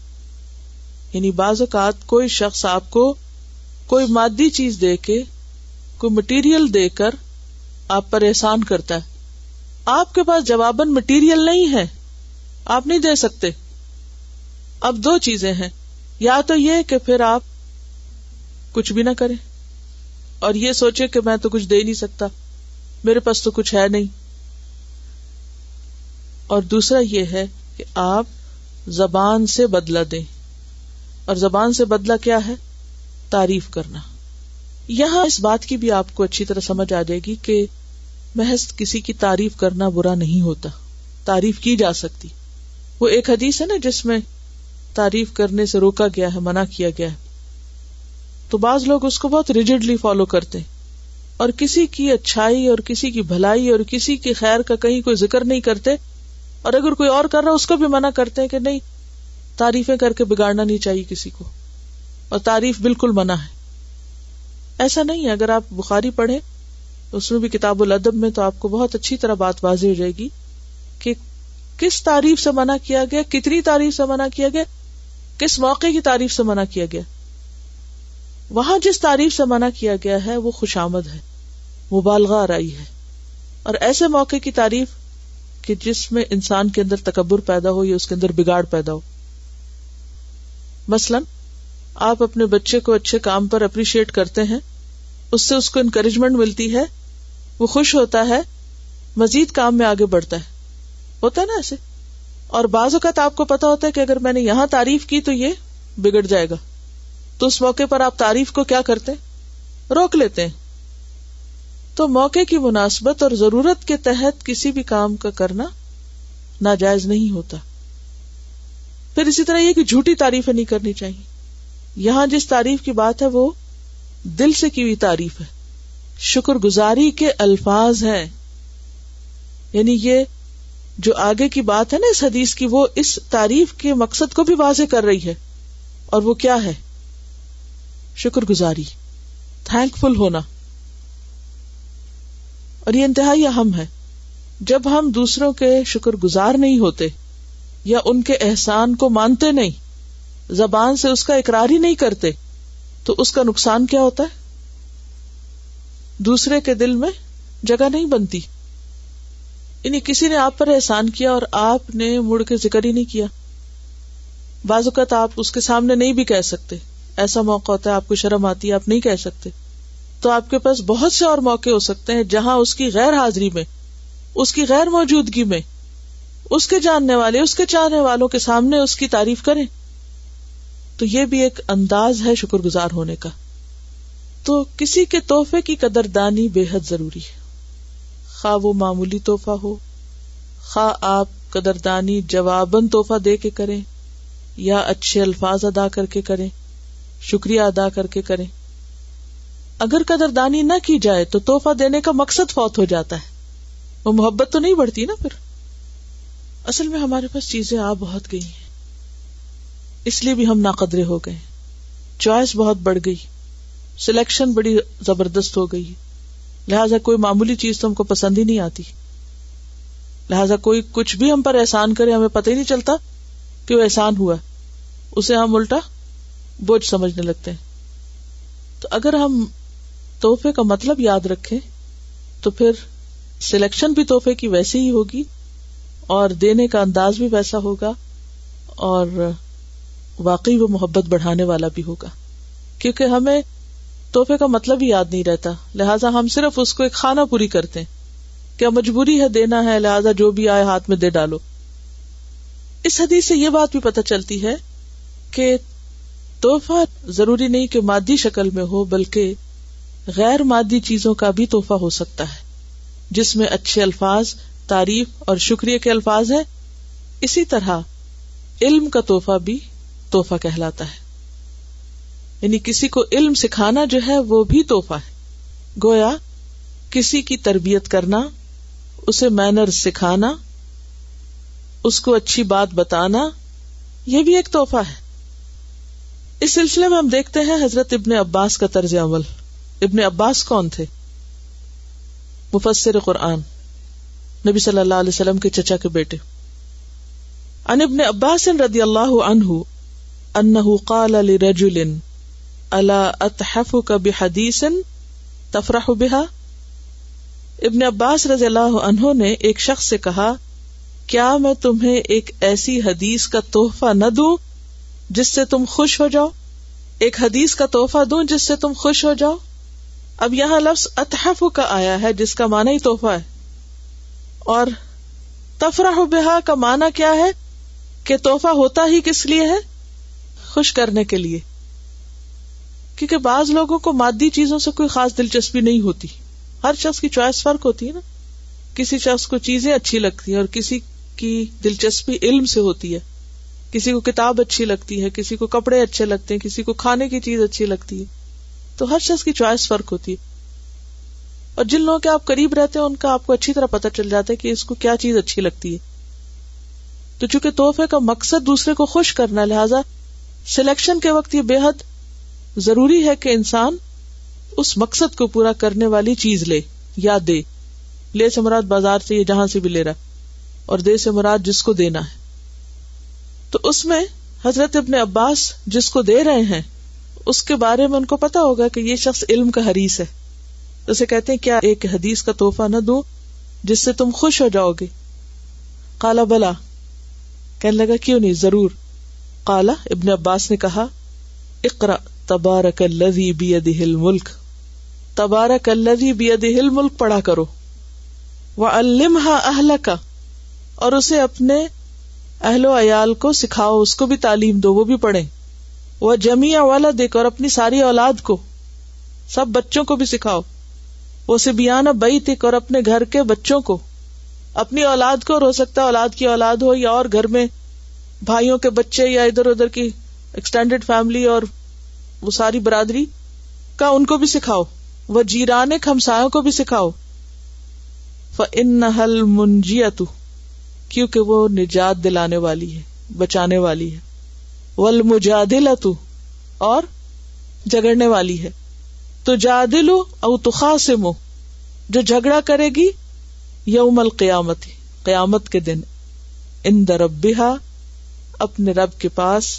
یعنی بعض اوقات کوئی شخص آپ کو کوئی مادی چیز دے کے کوئی مٹیریل دے کر آپ پر احسان کرتا ہے آپ کے پاس جواباً مٹیریل نہیں ہے آپ نہیں دے سکتے اب دو چیزیں ہیں یا تو یہ کہ پھر آپ کچھ بھی نہ کریں اور یہ سوچے کہ میں تو کچھ دے نہیں سکتا میرے پاس تو کچھ ہے نہیں اور دوسرا یہ ہے کہ آپ زبان سے دیں اور زبان سے بدلا کیا ہے تعریف کرنا یہاں اس بات کی بھی آپ کو اچھی طرح سمجھ آ جائے گی کہ محض کسی کی تعریف کرنا برا نہیں ہوتا تعریف کی جا سکتی وہ ایک حدیث ہے نا جس میں تعریف کرنے سے روکا گیا ہے منع کیا گیا ہے تو بعض لوگ اس کو بہت ریجڈلی فالو کرتے اور کسی کی اچھائی اور کسی کی بھلائی اور کسی کی خیر کا کہیں کوئی ذکر نہیں کرتے اور اگر کوئی اور کر رہا اس کو بھی منع کرتے کہ نہیں تعریفیں کر کے بگاڑنا نہیں چاہیے کسی کو اور تعریف بالکل منع ہے ایسا نہیں اگر آپ بخاری پڑھیں اس میں بھی کتاب الادب میں تو آپ کو بہت اچھی طرح بات واضح ہو جائے گی کہ کس تعریف سے منع کیا گیا کتنی تعریف سے منع کیا گیا کس موقع کی تعریف سے منع کیا گیا وہاں جس تعریف سے منع کیا گیا ہے وہ خوش آمد ہے وہ آرائی ہے اور ایسے موقع کی تعریف کہ جس میں انسان کے اندر تکبر پیدا ہو یا اس کے اندر بگاڑ پیدا ہو مثلاً آپ اپنے بچے کو اچھے کام پر اپریشیٹ کرتے ہیں اس سے اس کو انکریجمنٹ ملتی ہے وہ خوش ہوتا ہے مزید کام میں آگے بڑھتا ہے ہوتا ہے نا ایسے اور بعض اوقات آپ کو پتا ہوتا ہے کہ اگر میں نے یہاں تعریف کی تو یہ بگڑ جائے گا تو اس موقع پر آپ تعریف کو کیا کرتے روک لیتے ہیں تو موقع کی مناسبت اور ضرورت کے تحت کسی بھی کام کا کرنا ناجائز نہیں ہوتا پھر اسی طرح یہ کہ جھوٹی تعریف نہیں کرنی چاہیے یہاں جس تعریف کی بات ہے وہ دل سے کی ہوئی تعریف ہے شکر گزاری کے الفاظ ہیں یعنی یہ جو آگے کی بات ہے نا اس حدیث کی وہ اس تعریف کے مقصد کو بھی واضح کر رہی ہے اور وہ کیا ہے شکر گزاری تھینک فل ہونا اور یہ انتہائی اہم ہے جب ہم دوسروں کے شکر گزار نہیں ہوتے یا ان کے احسان کو مانتے نہیں زبان سے اس کا اقرار ہی نہیں کرتے تو اس کا نقصان کیا ہوتا ہے دوسرے کے دل میں جگہ نہیں بنتی یعنی کسی نے آپ پر احسان کیا اور آپ نے مڑ کے ذکر ہی نہیں کیا بعض اوقات آپ اس کے سامنے نہیں بھی کہہ سکتے ایسا موقع ہوتا ہے آپ کو شرم آتی ہے آپ نہیں کہہ سکتے تو آپ کے پاس بہت سے اور موقع ہو سکتے ہیں جہاں اس کی غیر حاضری میں اس کی غیر موجودگی میں اس کے جاننے والے اس کے چاہنے والوں کے سامنے اس کی تعریف کریں تو یہ بھی ایک انداز ہے شکر گزار ہونے کا تو کسی کے تحفے کی قدر دانی بے حد ضروری ہے خواہ وہ معمولی تحفہ ہو خواہ آپ قدردانی جواباً تحفہ دے کے کریں یا اچھے الفاظ ادا کر کے کریں شکریہ ادا کر کے کریں اگر قدردانی نہ کی جائے تو تحفہ دینے کا مقصد فوت ہو جاتا ہے وہ محبت تو نہیں بڑھتی نا پھر اصل میں ہمارے پاس چیزیں آ بہت گئی ہیں اس لیے بھی ہم ناقدرے ہو گئے چوائس بہت بڑھ گئی سلیکشن بڑی زبردست ہو گئی لہٰذا کوئی معمولی چیز تو ہم کو پسند ہی نہیں آتی لہٰذا کوئی کچھ بھی ہم پر احسان کرے ہمیں پتہ ہی نہیں چلتا کہ وہ احسان ہوا اسے ہم الٹا بوجھ سمجھنے لگتے ہیں تو اگر ہم تحفے کا مطلب یاد رکھے تو پھر سلیکشن بھی تحفے کی ویسی ہی ہوگی اور دینے کا انداز بھی ویسا ہوگا اور واقعی وہ محبت بڑھانے والا بھی ہوگا کیونکہ ہمیں تحفے کا مطلب ہی یاد نہیں رہتا لہٰذا ہم صرف اس کو ایک خانہ پوری کرتے ہیں کیا مجبوری ہے دینا ہے لہٰذا جو بھی آئے ہاتھ میں دے ڈالو اس حدیث سے یہ بات بھی پتہ چلتی ہے کہ تحفہ ضروری نہیں کہ مادی شکل میں ہو بلکہ غیر مادی چیزوں کا بھی تحفہ ہو سکتا ہے جس میں اچھے الفاظ تعریف اور شکریہ کے الفاظ ہیں اسی طرح علم کا تحفہ بھی تحفہ کہلاتا ہے یعنی کسی کو علم سکھانا جو ہے وہ بھی توحفہ ہے گویا کسی کی تربیت کرنا اسے مینر سکھانا اس کو اچھی بات بتانا یہ بھی ایک تحفہ ہے اس سلسلے میں ہم دیکھتے ہیں حضرت ابن عباس کا طرز عمل ابن عباس کون تھے مفسر قرآن نبی صلی اللہ علیہ وسلم کے چچا کے بیٹے ان ابن عباس رضی اللہ عنہ انہ قال لرجل اللہ اتحف کا بے حدیث بحا ابن عباس رضی اللہ عنہ نے ایک شخص سے کہا کیا میں تمہیں ایک ایسی حدیث کا تحفہ نہ دوں جس سے تم خوش ہو جاؤ ایک حدیث کا تحفہ دوں جس سے تم خوش ہو جاؤ اب یہاں لفظ اتحف کا آیا ہے جس کا مانا ہی تحفہ ہے اور تفرح بحا کا مانا کیا ہے کہ تحفہ ہوتا ہی کس لیے ہے خوش کرنے کے لیے کیونکہ بعض لوگوں کو مادی چیزوں سے کوئی خاص دلچسپی نہیں ہوتی ہر شخص کی چوائس فرق ہوتی ہے نا کسی شخص کو چیزیں اچھی لگتی ہیں اور کسی کی دلچسپی علم سے ہوتی ہے کسی کو کتاب اچھی لگتی ہے کسی کو کپڑے اچھے لگتے ہیں کسی کو کھانے کی چیز اچھی لگتی ہے تو ہر شخص کی چوائس فرق ہوتی ہے اور جن لوگوں کے آپ قریب رہتے ہیں ان کا آپ کو اچھی طرح پتہ چل جاتا ہے کہ اس کو کیا چیز اچھی لگتی ہے تو چونکہ تحفے کا مقصد دوسرے کو خوش کرنا لہذا سلیکشن کے وقت یہ بے حد ضروری ہے کہ انسان اس مقصد کو پورا کرنے والی چیز لے یا دے لے سے مراد بازار سے جہاں سے بھی لے رہا اور دے سے مراد جس کو دینا ہے تو اس میں حضرت ابن عباس جس کو دے رہے ہیں اس کے بارے میں ان کو پتا ہوگا کہ یہ شخص علم کا حریث ہے اسے کہتے ہیں کیا ایک حدیث کا توحفہ نہ دوں جس سے تم خوش ہو جاؤ گے کالا بلا کہنے لگا کیوں نہیں ضرور کالا ابن عباس نے کہا اقرا تبارک الذی بیدہ الملک تبارک الذی بیدہ الملک پڑھا کرو وعلمھا اہلکا اور اسے اپنے اہل و عیال کو سکھاؤ اس کو بھی تعلیم دو وہ بھی پڑھیں وہ جمیا والا دیکھ اور اپنی ساری اولاد کو سب بچوں کو بھی سکھاؤ وہ سبیانہ بئی تک اور اپنے گھر کے بچوں کو اپنی اولاد کو اور ہو سکتا ہے اولاد کی اولاد ہو یا اور گھر میں بھائیوں کے بچے یا ادھر ادھر کی ایکسٹینڈیڈ فیملی اور وہ ساری برادری کا ان کو بھی سکھاؤ وہ جیران ہمسایوں کو بھی سکھاؤ ان حل منجیا کیونکہ وہ نجات دلانے والی ہے بچانے والی ہے ول مجادلا تو اور جگڑنے والی ہے تو جادل او تخا جو جھگڑا کرے گی یوم القیامت قیامت کے دن ان دربا اپنے رب کے پاس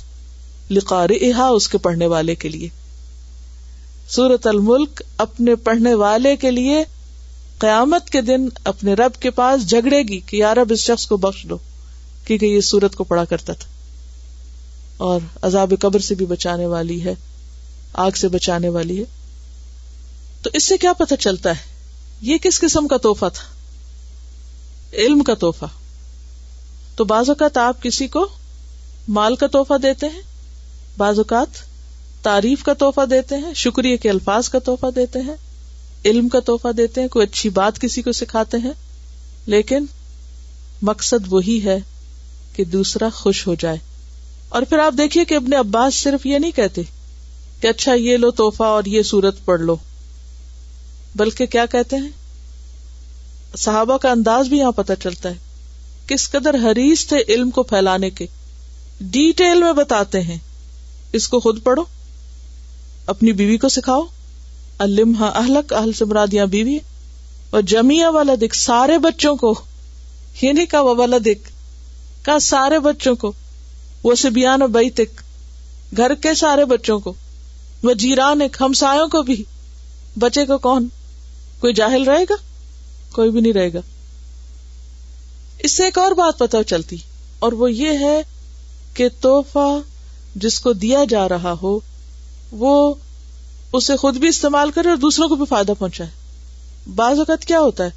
لکھاریہا اس کے پڑھنے والے کے لیے سورت الملک اپنے پڑھنے والے کے لیے قیامت کے دن اپنے رب کے پاس جھگڑے گی کہ یار اس شخص کو بخش دو کیونکہ یہ سورت کو پڑا کرتا تھا اور عذاب قبر سے بھی بچانے والی ہے آگ سے بچانے والی ہے تو اس سے کیا پتا چلتا ہے یہ کس قسم کا توحفہ تھا علم کا توحفہ تو بعض اوقات آپ کسی کو مال کا توحفہ دیتے ہیں بعض اوقات تعریف کا تحفہ دیتے ہیں شکریہ کے الفاظ کا تحفہ دیتے ہیں علم کا تحفہ دیتے ہیں کوئی اچھی بات کسی کو سکھاتے ہیں لیکن مقصد وہی ہے کہ دوسرا خوش ہو جائے اور پھر آپ دیکھیے کہ اپنے عباس صرف یہ نہیں کہتے کہ اچھا یہ لو تحفہ اور یہ سورت پڑھ لو بلکہ کیا کہتے ہیں صحابہ کا انداز بھی یہاں پتہ چلتا ہے کس قدر حریص تھے علم کو پھیلانے کے ڈیٹیل میں بتاتے ہیں اس کو خود پڑھو اپنی بیوی کو سکھاؤ المحا اہل سے مراد یا بیوی اور جمیا والا دکھ سارے بچوں کو یہ نہیں کہا والا والد کہا سارے بچوں کو وہ و تک گھر کے سارے بچوں کو وہ جیران ایک ہمسایوں کو بھی بچے کو کون کوئی جاہل رہے گا کوئی بھی نہیں رہے گا اس سے ایک اور بات پتا چلتی اور وہ یہ ہے کہ توحفہ جس کو دیا جا رہا ہو وہ اسے خود بھی استعمال کرے اور دوسروں کو بھی فائدہ پہنچائے بعض اوقات کیا ہوتا ہے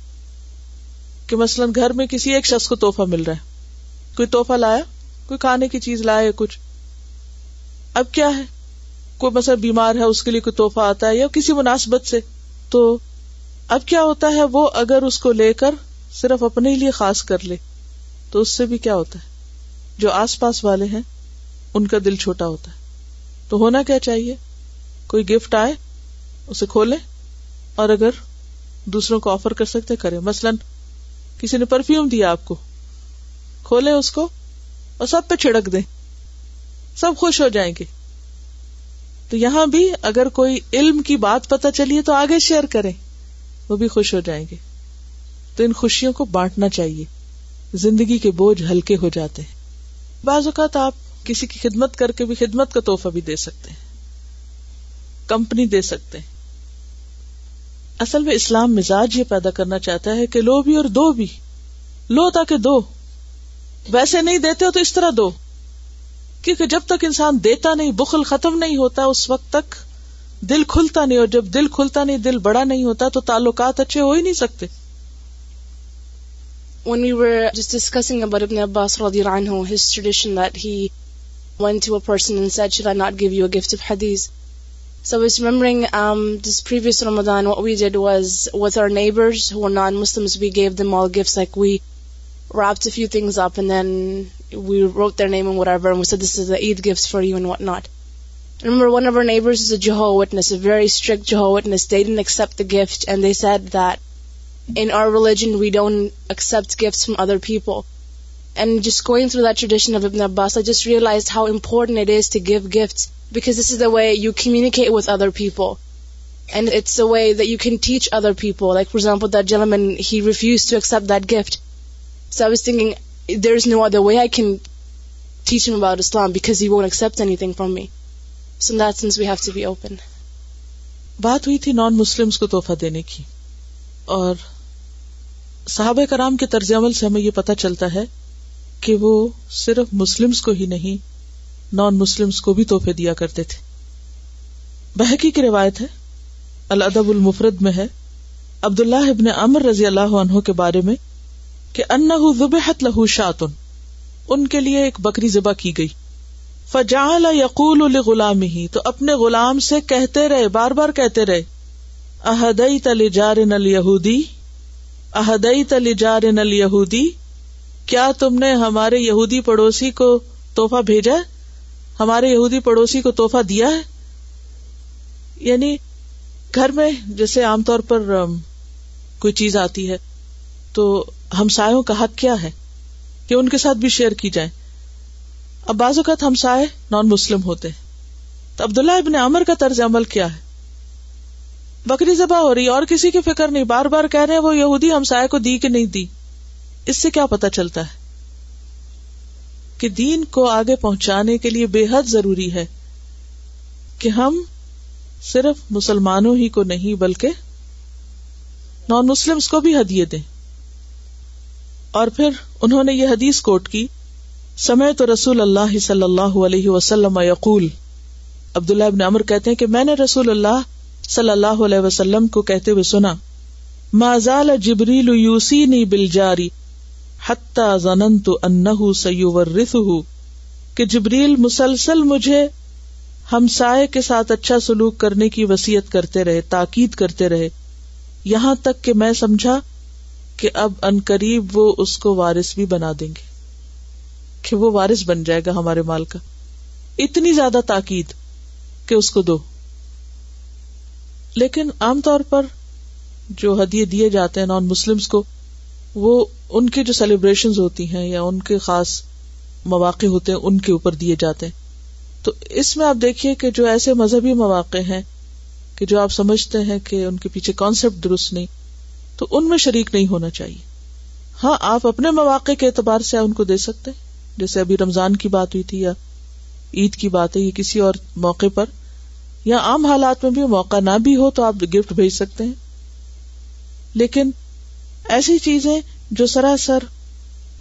کہ مثلاً گھر میں کسی ایک شخص کو توحفہ مل رہا ہے کوئی توحفہ لایا کوئی کھانے کی چیز لایا کچھ اب کیا ہے کوئی مثلا بیمار ہے اس کے لیے کوئی توحفہ آتا ہے یا کسی مناسبت سے تو اب کیا ہوتا ہے وہ اگر اس کو لے کر صرف اپنے لیے خاص کر لے تو اس سے بھی کیا ہوتا ہے جو آس پاس والے ہیں ان کا دل چھوٹا ہوتا ہے تو ہونا کیا چاہیے کوئی گفٹ آئے اسے کھولے اور اگر دوسروں کو آفر کر سکتے کریں مثلاً کسی نے پرفیوم دیا آپ کو کھولے اس کو اور سب پہ چھڑک دیں سب خوش ہو جائیں گے تو یہاں بھی اگر کوئی علم کی بات پتہ چلیے تو آگے شیئر کریں وہ بھی خوش ہو جائیں گے تو ان خوشیوں کو بانٹنا چاہیے زندگی کے بوجھ ہلکے ہو جاتے ہیں بعض اوقات آپ کسی کی خدمت کر کے بھی خدمت کا توحفہ بھی دے سکتے ہیں کمپنی دے سکتے ہیں اصل میں اسلام مزاج یہ پیدا کرنا چاہتا ہے کہ لو بھی اور دو بھی لو تاکہ دو ویسے نہیں دیتے ہو تو اس طرح دو کیونکہ جب تک انسان دیتا نہیں بخل ختم نہیں ہوتا اس وقت تک دل کھلتا نہیں اور جب دل کھلتا نہیں دل بڑا نہیں ہوتا تو تعلقات اچھے ہو ہی نہیں سکتے When we were just discussing about Ibn Abbas his tradition that he once percent not give you gift so was remembering previous room we did was what are neighbours not Muslim visit for you and what not one over neighbours a Jehovah witness a very strict Jehovah witness they done accept gift and they said that in our religion we don't ایسے other people and and just just going through the tradition of Ibn Abbas I I I realise how important it is is is to to to give gift because because this way way way you you communicate other other other people people it's a that that that that can can teach teach like for example he refuse accept accept so so was thinking there no about Islam won't anything from me since we have be open بات ہوئی تھی نان نانسلمس کو تحفہ دینے کی اور صحابہ کرام کے طرز عمل سے ہمیں یہ پتہ چلتا ہے کہ وہ صرف مسلمس کو ہی نہیں نان مسلمس کو بھی تحفے دیا کرتے تھے بحقی کی روایت ہے الدب المفرد میں ہے عبد اللہ امر رضی اللہ عنہ کے بارے میں کہ ذبحت لہو شاتن ان کے لیے ایک بکری ذبح کی گئی فجعل یقول ہی تو اپنے غلام سے کہتے رہے بار بار کہتے رہے احداری احد تل جارن الیہودی کیا تم نے ہمارے یہودی پڑوسی کو توحفہ بھیجا ہے ہمارے یہودی پڑوسی کو توحفہ دیا ہے یعنی گھر میں جیسے عام طور پر کوئی چیز آتی ہے تو ہمسایوں کا حق کیا ہے کہ ان کے ساتھ بھی شیئر کی جائے اب بعض اوقات ہمسائے نان مسلم ہوتے ہیں تو عبداللہ ابن عمر کا طرز عمل کیا ہے بکری زبا ہو رہی اور کسی کی فکر نہیں بار بار کہہ رہے ہیں وہ یہودی ہمسائے کو دی کہ نہیں دی اس سے کیا پتا چلتا ہے کہ دین کو آگے پہنچانے کے لیے بے حد ضروری ہے کہ ہم صرف مسلمانوں ہی کو نہیں بلکہ نان کو بھی دیں اور پھر انہوں نے یہ حدیث کوٹ کی سمے تو رسول اللہ صلی اللہ علیہ وسلم عبد اللہ ابن عمر کہتے ہیں کہ میں نے رسول اللہ صلی اللہ علیہ وسلم کو کہتے ہوئے سنا مازال جبریل نی بل جاری کہ جبریل مسلسل مجھے ہمسائے کے ساتھ اچھا سلوک کرنے کی وسیعت کرتے رہے تاکید کرتے رہے یہاں تک کہ میں سمجھا کہ ان قریب وہ اس کو وارث بھی بنا دیں گے کہ وہ وارث بن جائے گا ہمارے مال کا اتنی زیادہ تاکید کہ اس کو دو لیکن عام طور پر جو ہدیے دیے جاتے ہیں نان مسلمس کو وہ ان کے جو سیلیبریشن ہوتی ہیں یا ان کے خاص مواقع ہوتے ہیں ان کے اوپر دیے جاتے ہیں تو اس میں آپ دیکھیے کہ جو ایسے مذہبی مواقع ہیں کہ جو آپ سمجھتے ہیں کہ ان کے پیچھے کانسیپٹ درست نہیں تو ان میں شریک نہیں ہونا چاہیے ہاں آپ اپنے مواقع کے اعتبار سے ان کو دے سکتے ہیں جیسے ابھی رمضان کی بات ہوئی تھی یا عید کی بات ہے یا کسی اور موقع پر یا عام حالات میں بھی موقع نہ بھی ہو تو آپ گفٹ بھیج سکتے ہیں لیکن ایسی چیزیں جو سراسر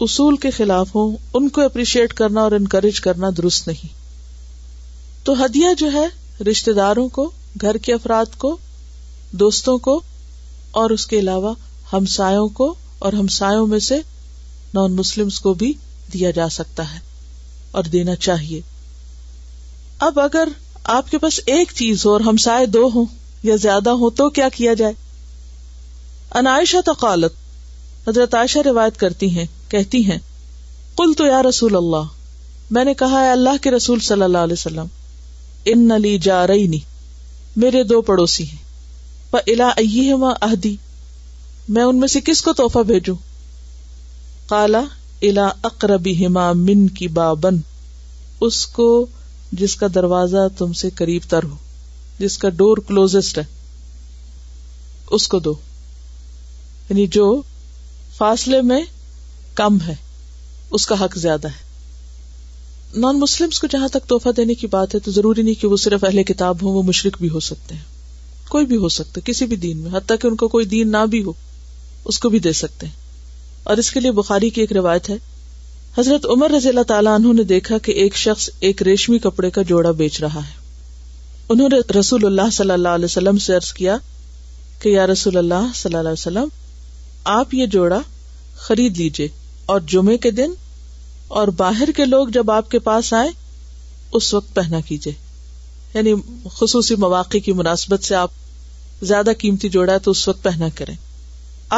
اصول کے خلاف ہوں ان کو اپریشیٹ کرنا اور انکریج کرنا درست نہیں تو ہدیہ جو ہے رشتے داروں کو گھر کے افراد کو دوستوں کو اور اس کے علاوہ ہمسایوں کو اور ہمسایوں میں سے نان مسلم کو بھی دیا جا سکتا ہے اور دینا چاہیے اب اگر آپ کے پاس ایک چیز ہو اور ہمسائے دو ہوں یا زیادہ ہو تو کیا جائے انائشہ تقالت حضرت عائشہ روایت کرتی ہیں کہتی ہیں کل تو یا رسول اللہ میں نے کہا ہے اللہ کے رسول صلی اللہ علیہ وسلم ان نلی جا رہی نہیں میرے دو پڑوسی ہیں الا اہدی میں ان میں سے کس کو تحفہ بھیجوں کالا الا اکربی ہما من کی بابن اس کو جس کا دروازہ تم سے قریب تر ہو جس کا ڈور کلوزسٹ ہے اس کو دو یعنی جو فاصلے میں کم ہے اس کا حق زیادہ ہے نان مسلم کو جہاں تک توحفہ دینے کی بات ہے تو ضروری نہیں کہ وہ صرف اہل کتاب ہو وہ مشرق بھی ہو سکتے ہیں کوئی بھی ہو سکتا کسی بھی دین میں حتیٰ کہ ان کو کوئی دین نہ بھی ہو اس کو بھی دے سکتے ہیں اور اس کے لیے بخاری کی ایک روایت ہے حضرت عمر رضی اللہ تعالیٰ انہوں نے دیکھا کہ ایک شخص ایک ریشمی کپڑے کا جوڑا بیچ رہا ہے انہوں نے رسول اللہ صلی اللہ علیہ وسلم سے عرض کیا کہ یا رسول اللہ صلی اللہ علیہ وسلم آپ یہ جوڑا خرید لیجیے اور جمعے کے دن اور باہر کے لوگ جب آپ کے پاس آئے اس وقت پہنا کیجیے یعنی خصوصی مواقع کی مناسبت سے آپ زیادہ قیمتی جوڑا ہے تو اس وقت پہنا کریں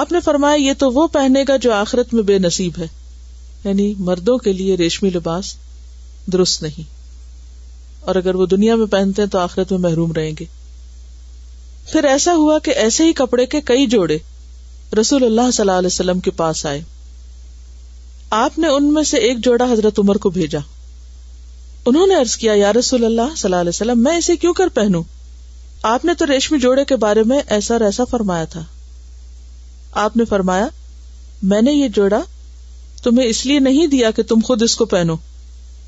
آپ نے فرمایا یہ تو وہ پہنے گا جو آخرت میں بے نصیب ہے یعنی مردوں کے لیے ریشمی لباس درست نہیں اور اگر وہ دنیا میں پہنتے تو آخرت میں محروم رہیں گے پھر ایسا ہوا کہ ایسے ہی کپڑے کے کئی جوڑے رسول اللہ صلی اللہ علیہ وسلم کے پاس آئے آپ نے ان میں سے ایک جوڑا حضرت عمر کو بھیجا انہوں نے عرض کیا یا رسول اللہ صلی اللہ علیہ وسلم میں اسے کیوں کر پہنوں آپ نے تو ریشمی جوڑے کے بارے میں ایسا ایسا فرمایا تھا آپ نے فرمایا میں نے یہ جوڑا تمہیں اس لیے نہیں دیا کہ تم خود اس کو پہنو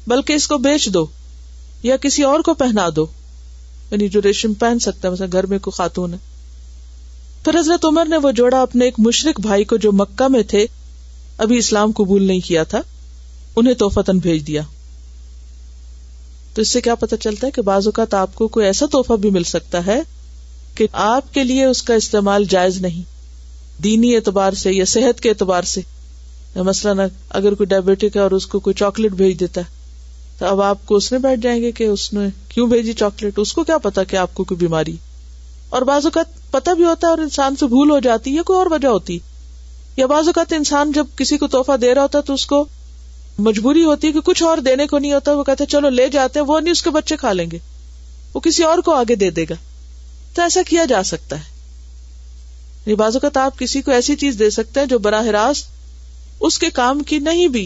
بلکہ اس کو بیچ دو یا کسی اور کو پہنا دو یعنی جو ریشم پہن سکتا ہے مثلا گھر میں کوئی خاتون ہے پھر حضرت عمر نے وہ جوڑا اپنے ایک مشرق بھائی کو جو مکہ میں تھے ابھی اسلام قبول نہیں کیا تھا انہیں توحفہ بھیج دیا تو اس سے کیا پتا چلتا ہے کہ بعض اوقات آپ کو کوئی ایسا توحفہ بھی مل سکتا ہے کہ آپ کے لیے اس کا استعمال جائز نہیں دینی اعتبار سے یا صحت کے اعتبار سے مثلاً اگر کوئی ڈائبٹک ہے اور اس کو کوئی چاکلیٹ بھیج دیتا ہے تو اب آپ کو اس میں بیٹھ جائیں گے کہ اس نے کیوں بھیجی چاکلیٹ اس کو کیا پتا کہ آپ کو کوئی بیماری اور بعض اوقات پتہ بھی ہوتا ہے اور انسان سے بھول ہو جاتی ہے کوئی اور وجہ ہوتی یا بعض اوقات انسان جب کسی کو توحفہ دے رہا ہوتا ہے تو اس کو مجبوری ہوتی ہے کہ کچھ اور دینے کو نہیں ہوتا وہ کہتے چلو لے جاتے وہ نہیں اس کے بچے کھا لیں گے وہ کسی اور کو آگے دے دے گا تو ایسا کیا جا سکتا ہے یہ یعنی بعض اوقات آپ کسی کو ایسی چیز دے سکتے ہیں جو براہ راست اس کے کام کی نہیں بھی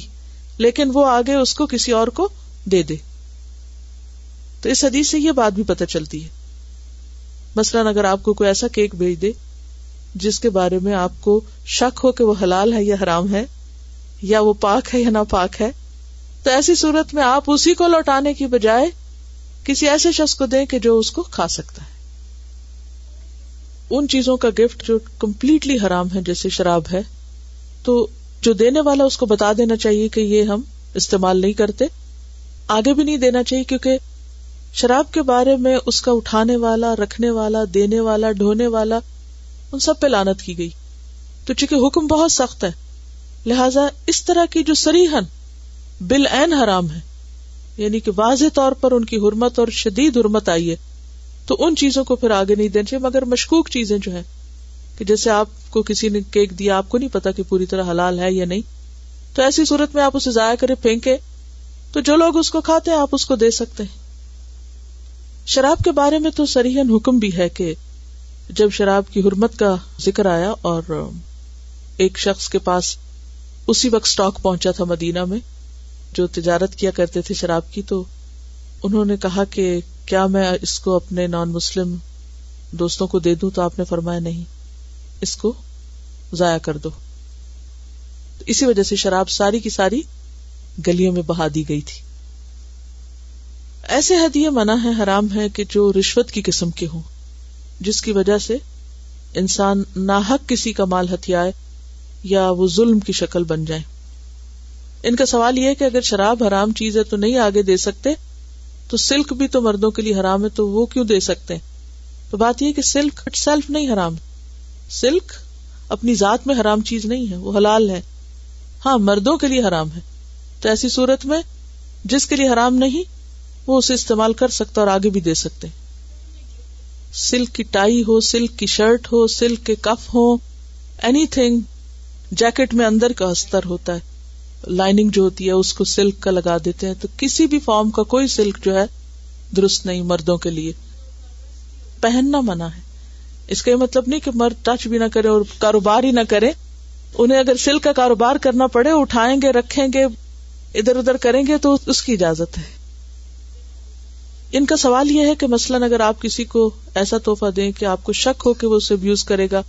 لیکن وہ آگے اس کو کسی اور کو دے دے تو اس حدیث سے یہ بات بھی پتہ چلتی ہے مثلاً اگر آپ کو کوئی ایسا کیک بھیج دے جس کے بارے میں آپ کو شک ہو کہ وہ حلال ہے یا حرام ہے یا وہ پاک ہے یا نا پاک ہے تو ایسی صورت میں آپ اسی کو لوٹانے کی بجائے کسی ایسے شخص کو دیں کہ جو اس کو کھا سکتا ہے ان چیزوں کا گفٹ جو کمپلیٹلی حرام ہے جیسے شراب ہے تو جو دینے والا اس کو بتا دینا چاہیے کہ یہ ہم استعمال نہیں کرتے آگے بھی نہیں دینا چاہیے کیونکہ شراب کے بارے میں اس کا اٹھانے والا رکھنے والا دینے والا ڈھونے والا ان سب پہ لانت کی گئی تو چونکہ حکم بہت سخت ہے لہذا اس طرح کی جو سریحن بل این حرام ہے یعنی کہ واضح طور پر ان کی حرمت اور شدید حرمت آئی ہے تو ان چیزوں کو پھر آگے نہیں دینا چاہیے مگر مشکوک چیزیں جو ہیں کہ جیسے آپ کو کسی نے کیک دیا آپ کو نہیں پتا کہ پوری طرح حلال ہے یا نہیں تو ایسی صورت میں آپ اسے ضائع کرے پھینکے تو جو لوگ اس کو کھاتے ہیں آپ اس کو دے سکتے ہیں شراب کے بارے میں تو سریحن حکم بھی ہے کہ جب شراب کی حرمت کا ذکر آیا اور ایک شخص کے پاس اسی وقت اسٹاک پہنچا تھا مدینہ میں جو تجارت کیا کرتے تھے شراب کی تو انہوں نے کہا کہ کیا میں اس کو اپنے نان مسلم دوستوں کو دے دوں تو آپ نے فرمایا نہیں اس کو ضائع کر دو اسی وجہ سے شراب ساری کی ساری گلیوں میں بہا دی گئی تھی ایسے حد یہ منع ہے حرام ہے کہ جو رشوت کی قسم کے ہوں جس کی وجہ سے انسان ناحق کسی کا مال ہتھیائے یا وہ ظلم کی شکل بن جائے ان کا سوال یہ کہ اگر شراب حرام چیز ہے تو نہیں آگے دے سکتے تو سلک بھی تو مردوں کے لیے حرام ہے تو وہ کیوں دے سکتے تو بات یہ کہ سلک اٹ سیلف نہیں حرام سلک اپنی ذات میں حرام چیز نہیں ہے وہ حلال ہے ہاں مردوں کے لیے حرام ہے تو ایسی صورت میں جس کے لیے حرام نہیں وہ اسے استعمال کر سکتا اور آگے بھی دے سکتے سلک کی ٹائی ہو سلک کی شرٹ ہو سلک کے کف ہو اینی تھنگ جیکٹ میں اندر کا استر ہوتا ہے لائننگ جو ہوتی ہے اس کو سلک کا لگا دیتے ہیں تو کسی بھی فارم کا کوئی سلک جو ہے درست نہیں مردوں کے لیے پہننا منع ہے اس کا یہ مطلب نہیں کہ مرد ٹچ بھی نہ کرے اور کاروبار ہی نہ کرے انہیں اگر سلک کا کاروبار کرنا پڑے اٹھائیں گے رکھیں گے ادھر ادھر کریں گے تو اس کی اجازت ہے ان کا سوال یہ ہے کہ مثلاً اگر آپ کسی کو ایسا توحفہ دیں کہ آپ کو شک ہو کہ وہ اسے ابیوز کرے گا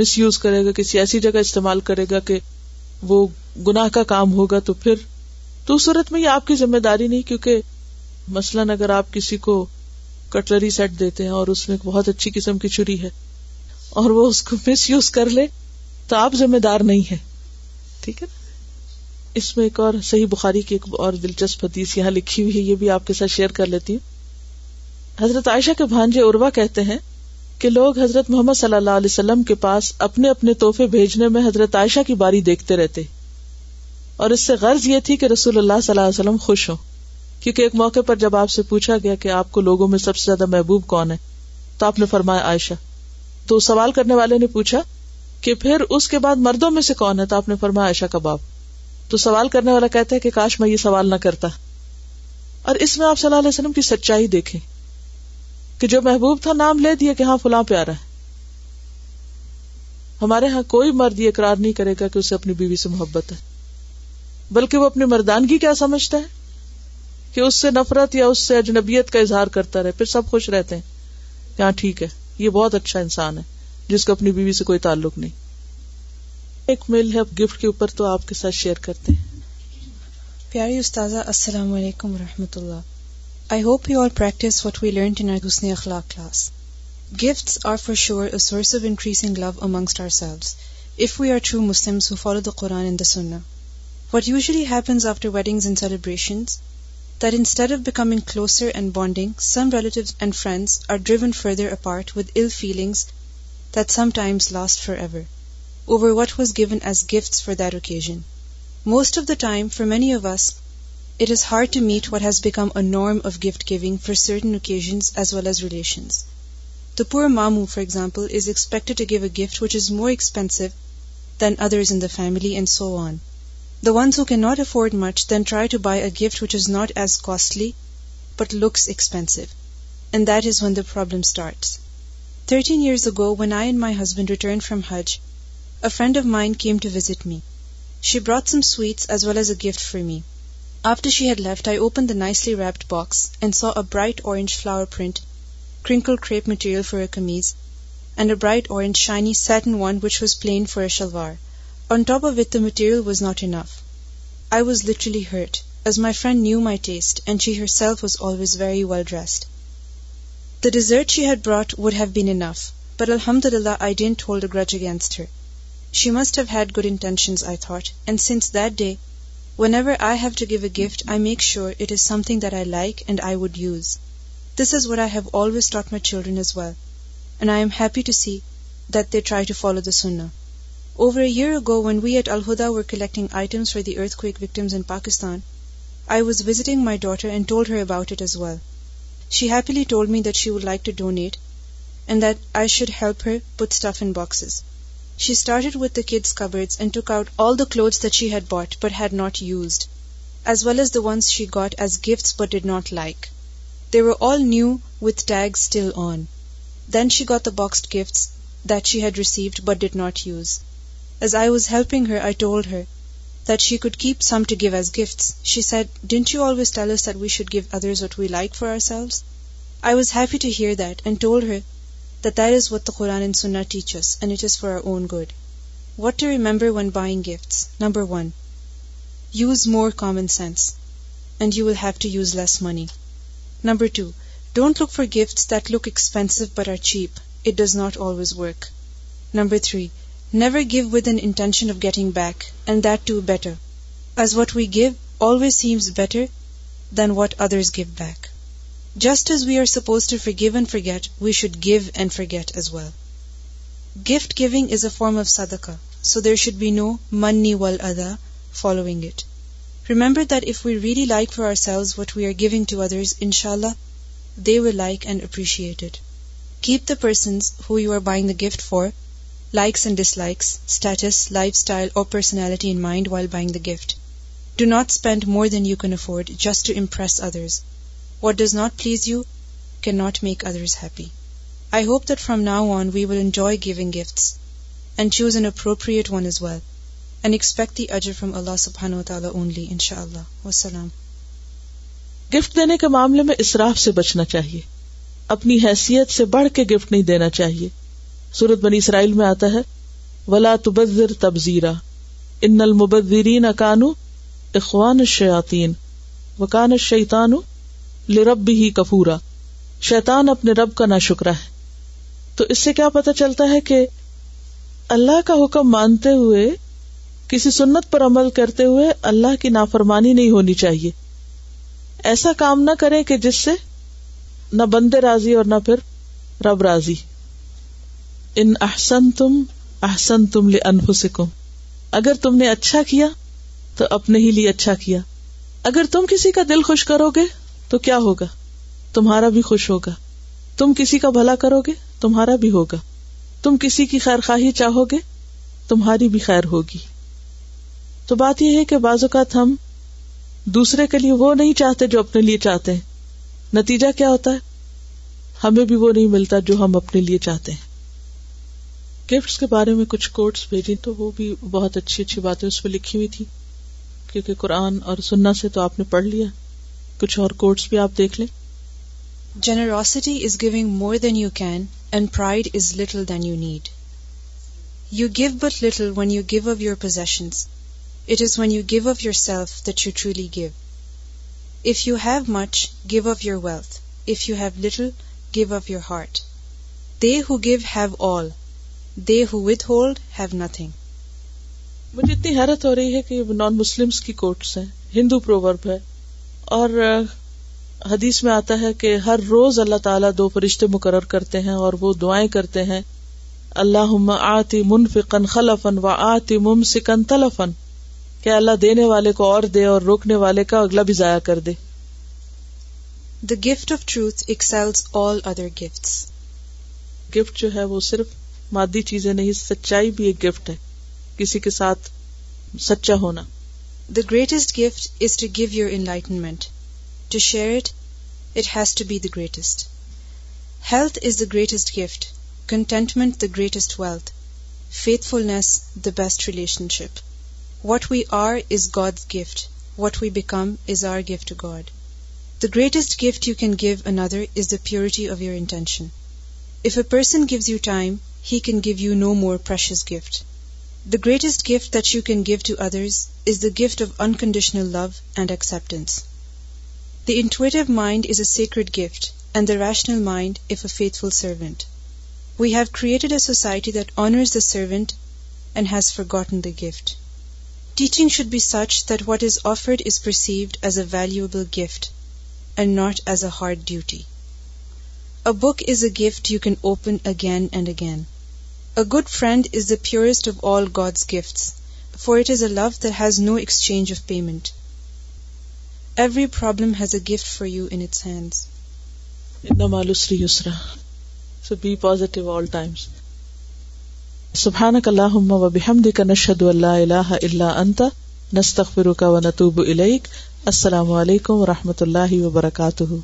مس یوز کرے گا کسی ایسی جگہ استعمال کرے گا کہ وہ گناہ کا کام ہوگا تو پھر تو صورت میں یہ آپ کی ذمہ داری نہیں کیونکہ مثلاً اگر آپ کسی کو کٹلری سیٹ دیتے ہیں اور اس میں بہت اچھی قسم کی چھری ہے اور وہ اس کو مس یوز کر لے تو آپ ذمہ دار نہیں ہے ٹھیک ہے نا اس میں ایک اور صحیح بخاری کی ایک اور دلچسپ حدیث یہاں لکھی ہوئی یہ بھی آپ کے ساتھ شیئر کر لیتی ہوں حضرت عائشہ کے بھانجے عروا کہتے ہیں کہ لوگ حضرت محمد صلی اللہ علیہ وسلم کے پاس اپنے اپنے توحفے بھیجنے میں حضرت عائشہ کی باری دیکھتے رہتے اور اس سے غرض یہ تھی کہ رسول اللہ صلی اللہ علیہ وسلم خوش ہوں کیونکہ ایک موقع پر جب آپ سے پوچھا گیا کہ آپ کو لوگوں میں سب سے زیادہ محبوب کون ہے تو آپ نے فرمایا عائشہ تو سوال کرنے والے نے پوچھا کہ پھر اس کے بعد مردوں میں سے کون ہے تو آپ نے فرمایا عائشہ کا باپ تو سوال کرنے والا کہتا ہے کہ کاش میں یہ سوال نہ کرتا اور اس میں آپ صلی اللہ علیہ وسلم کی سچائی دیکھیں کہ جو محبوب تھا نام لے دیا کہ ہاں فلاں پیارا ہے ہمارے ہاں کوئی مرد یہ اقرار نہیں کرے گا کہ اسے اپنی بیوی سے محبت ہے بلکہ وہ اپنی مردانگی کیا سمجھتا ہے کہ اس سے نفرت یا اس سے اجنبیت کا اظہار کرتا رہے پھر سب خوش رہتے ہیں کہ ہاں ٹھیک ہے یہ بہت اچھا انسان ہے جس کو اپنی بیوی سے کوئی تعلق نہیں ایک میل ہے گفٹ کے کے اوپر تو آپ ساتھ شیئر کرتے ہیں پیاری استاذہ السلام علیکم اللہ I hope you are are are practice we we learn in حسن اخلاق class gifts for sure a source of increasing love amongst selves if true who follow the Quran the سننا what usually happens after weddings and celebrations that instead of becoming closer and bonding some relatives and friends lost for over what was given as gifts for that occasion. Most of the time, for many of us, it is hard to meet what has become a norm of gift-giving for certain occasions as well as relations. The poor Mamu, for example, is expected to give a gift which is more expensive than others in the family, and so on. The ones who cannot afford much then try to buy a gift which is not as costly but looks expensive. And that is when the problem starts. 13 years ago, when I and my husband returned from Hajj, a friend of mine came to visit me. She brought some sweets as well as a gift for me. After she had left, I opened the nicely wrapped box and saw a bright orange flower print, crinkled crepe material for a chemise, and a bright orange shiny satin one which was plain for a shalwar. On top of it the material was not enough. I was literally hurt, as my friend knew my taste, and she herself was always very well dressed. The dessert she had brought would have been enough, but alhamdulillah I didn't hold a grudge against her. She must have had good intentions, I thought, and since that day, whenever I have to give a gift, I make sure it is something that I like and I would use. This is what I have always taught my children as well, and I am happy to see that they try to follow the Sunnah. Over a year ago, when we at Al-Huda were collecting items for the earthquake victims in Pakistan, I was visiting my daughter and told her about it as well. She happily told me that she would like to donate and that I should help her put stuff in boxes. She started with the kids' cupboards and took out all the clothes that she had bought but had not used, as well as the ones she got as gifts but did not like. They were all new with tags still on. Then she got the boxed gifts that she had received but did not use. As I was helping her, I told her that she could keep some to give as gifts. She said, "Didn't you always tell us that we should give others what we like for ourselves?" I was happy to hear that, and told her that that is what the Quran and Sunnah teach us, and it is for our own good. What to remember when buying gifts. Number 1, use more common sense, and you will have to use less money. Number 2, don't look for gifts that look expensive but are cheap. It does not always work. Number 3, never give with an intention of getting back, and that too better, as what we give always seems better than what others give back. Just as we are supposed to forgive and forget, we should give and forget as well. Gift giving is a form of sadaqah, so there should be no manni wal adha following it. Remember that if we really like for ourselves what we are giving to others, inshallah, they will like and appreciate it. Keep the persons who you are buying the gift for, likes and dislikes, status, lifestyle or personality in mind while buying the gift. Do not spend more than you can afford just to impress others. What does not please you can not make others happy I hope that from from now on we will enjoy giving gifts and and choose an appropriate one as well expect the اجر اللہ و تعالیٰ only in شاء اللہ وسلام gift دینے کے معاملے میں اسراف سے بچنا چاہیے اپنی حیثیت سے بڑھ کے گفٹ نہیں دینا چاہیے سورت بنی اسرائیل میں آتا ہے ولا تبذر تبزیرا ان المبذرین اکانو اخوان الشیاطین وکان شیطانو لرب بھی ہی کفورا شیتان اپنے رب کا نہ شکرا ہے تو اس سے کیا پتا چلتا ہے کہ اللہ کا حکم مانتے ہوئے کسی سنت پر عمل کرتے ہوئے اللہ کی نافرمانی نہیں ہونی چاہیے ایسا کام نہ کرے کہ جس سے نہ بندے راضی اور نہ پھر رب راضی ان احسن تم احسن تم لے ان سکو اگر تم نے اچھا کیا تو اپنے ہی لیے اچھا کیا اگر تم کسی کا دل خوش کرو گے تو کیا ہوگا تمہارا بھی خوش ہوگا تم کسی کا بھلا کرو گے تمہارا بھی ہوگا تم کسی کی خیر خواہی چاہو گے تمہاری بھی خیر ہوگی تو بات یہ ہے کہ بعض اوقات ہم دوسرے کے لیے وہ نہیں چاہتے جو اپنے لیے چاہتے ہیں نتیجہ کیا ہوتا ہے ہمیں بھی وہ نہیں ملتا جو ہم اپنے لیے چاہتے ہیں گفٹس کے بارے میں کچھ کوٹس بھیجیں تو وہ بھی بہت اچھی اچھی باتیں اس پہ لکھی ہوئی تھی کیونکہ قرآن اور سننا سے تو آپ نے پڑھ لیا کچھ اور کوٹس بھی آپ دیکھ لیں generosity is giving more than you can and pride is little than you need you give but little when you give up your positions it is when you give up yourself that you truly give if you have much give up your wealth if you have little give up your heart they who give have all they who withhold have nothing مجھے اتنی حیرت ہو رہی ہے کہ نان مسلم کی quotes ہیں ہندو proverb ہے اور حدیث میں آتا ہے کہ ہر روز اللہ تعالیٰ دو فرشتے مقرر کرتے ہیں اور وہ دعائیں کرتے ہیں اللہ آتی منف خلفن و آتی مم سکن تلفن کیا اللہ دینے والے کو اور دے اور روکنے والے کا اگلا بھی ضائع کر دے the gift of truth excels all other gift gift جو ہے وہ صرف مادی چیزیں نہیں سچائی بھی ایک گفٹ ہے کسی کے ساتھ سچا ہونا The greatest gift is to give your enlightenment. To share it, it has to be the greatest. Health is the greatest gift, contentment the greatest wealth, faithfulness the best relationship. What we are is God's gift. What we become is our gift to God. The greatest gift you can give another is the purity of your intention. If a person gives you time, he can give you no more precious gift. The greatest gift that you can give to others is the gift of unconditional love and acceptance. The intuitive mind is a sacred gift, and the rational mind, if a faithful servant. We have created a society that honors the servant and has forgotten the gift. Teaching should be such that what is offered is perceived as a valuable gift and not as a hard duty. A book is a gift you can open again and again. A good friend is dust for it is a نتوب السلام علیکم و رحمۃ اللہ وبرکاتہ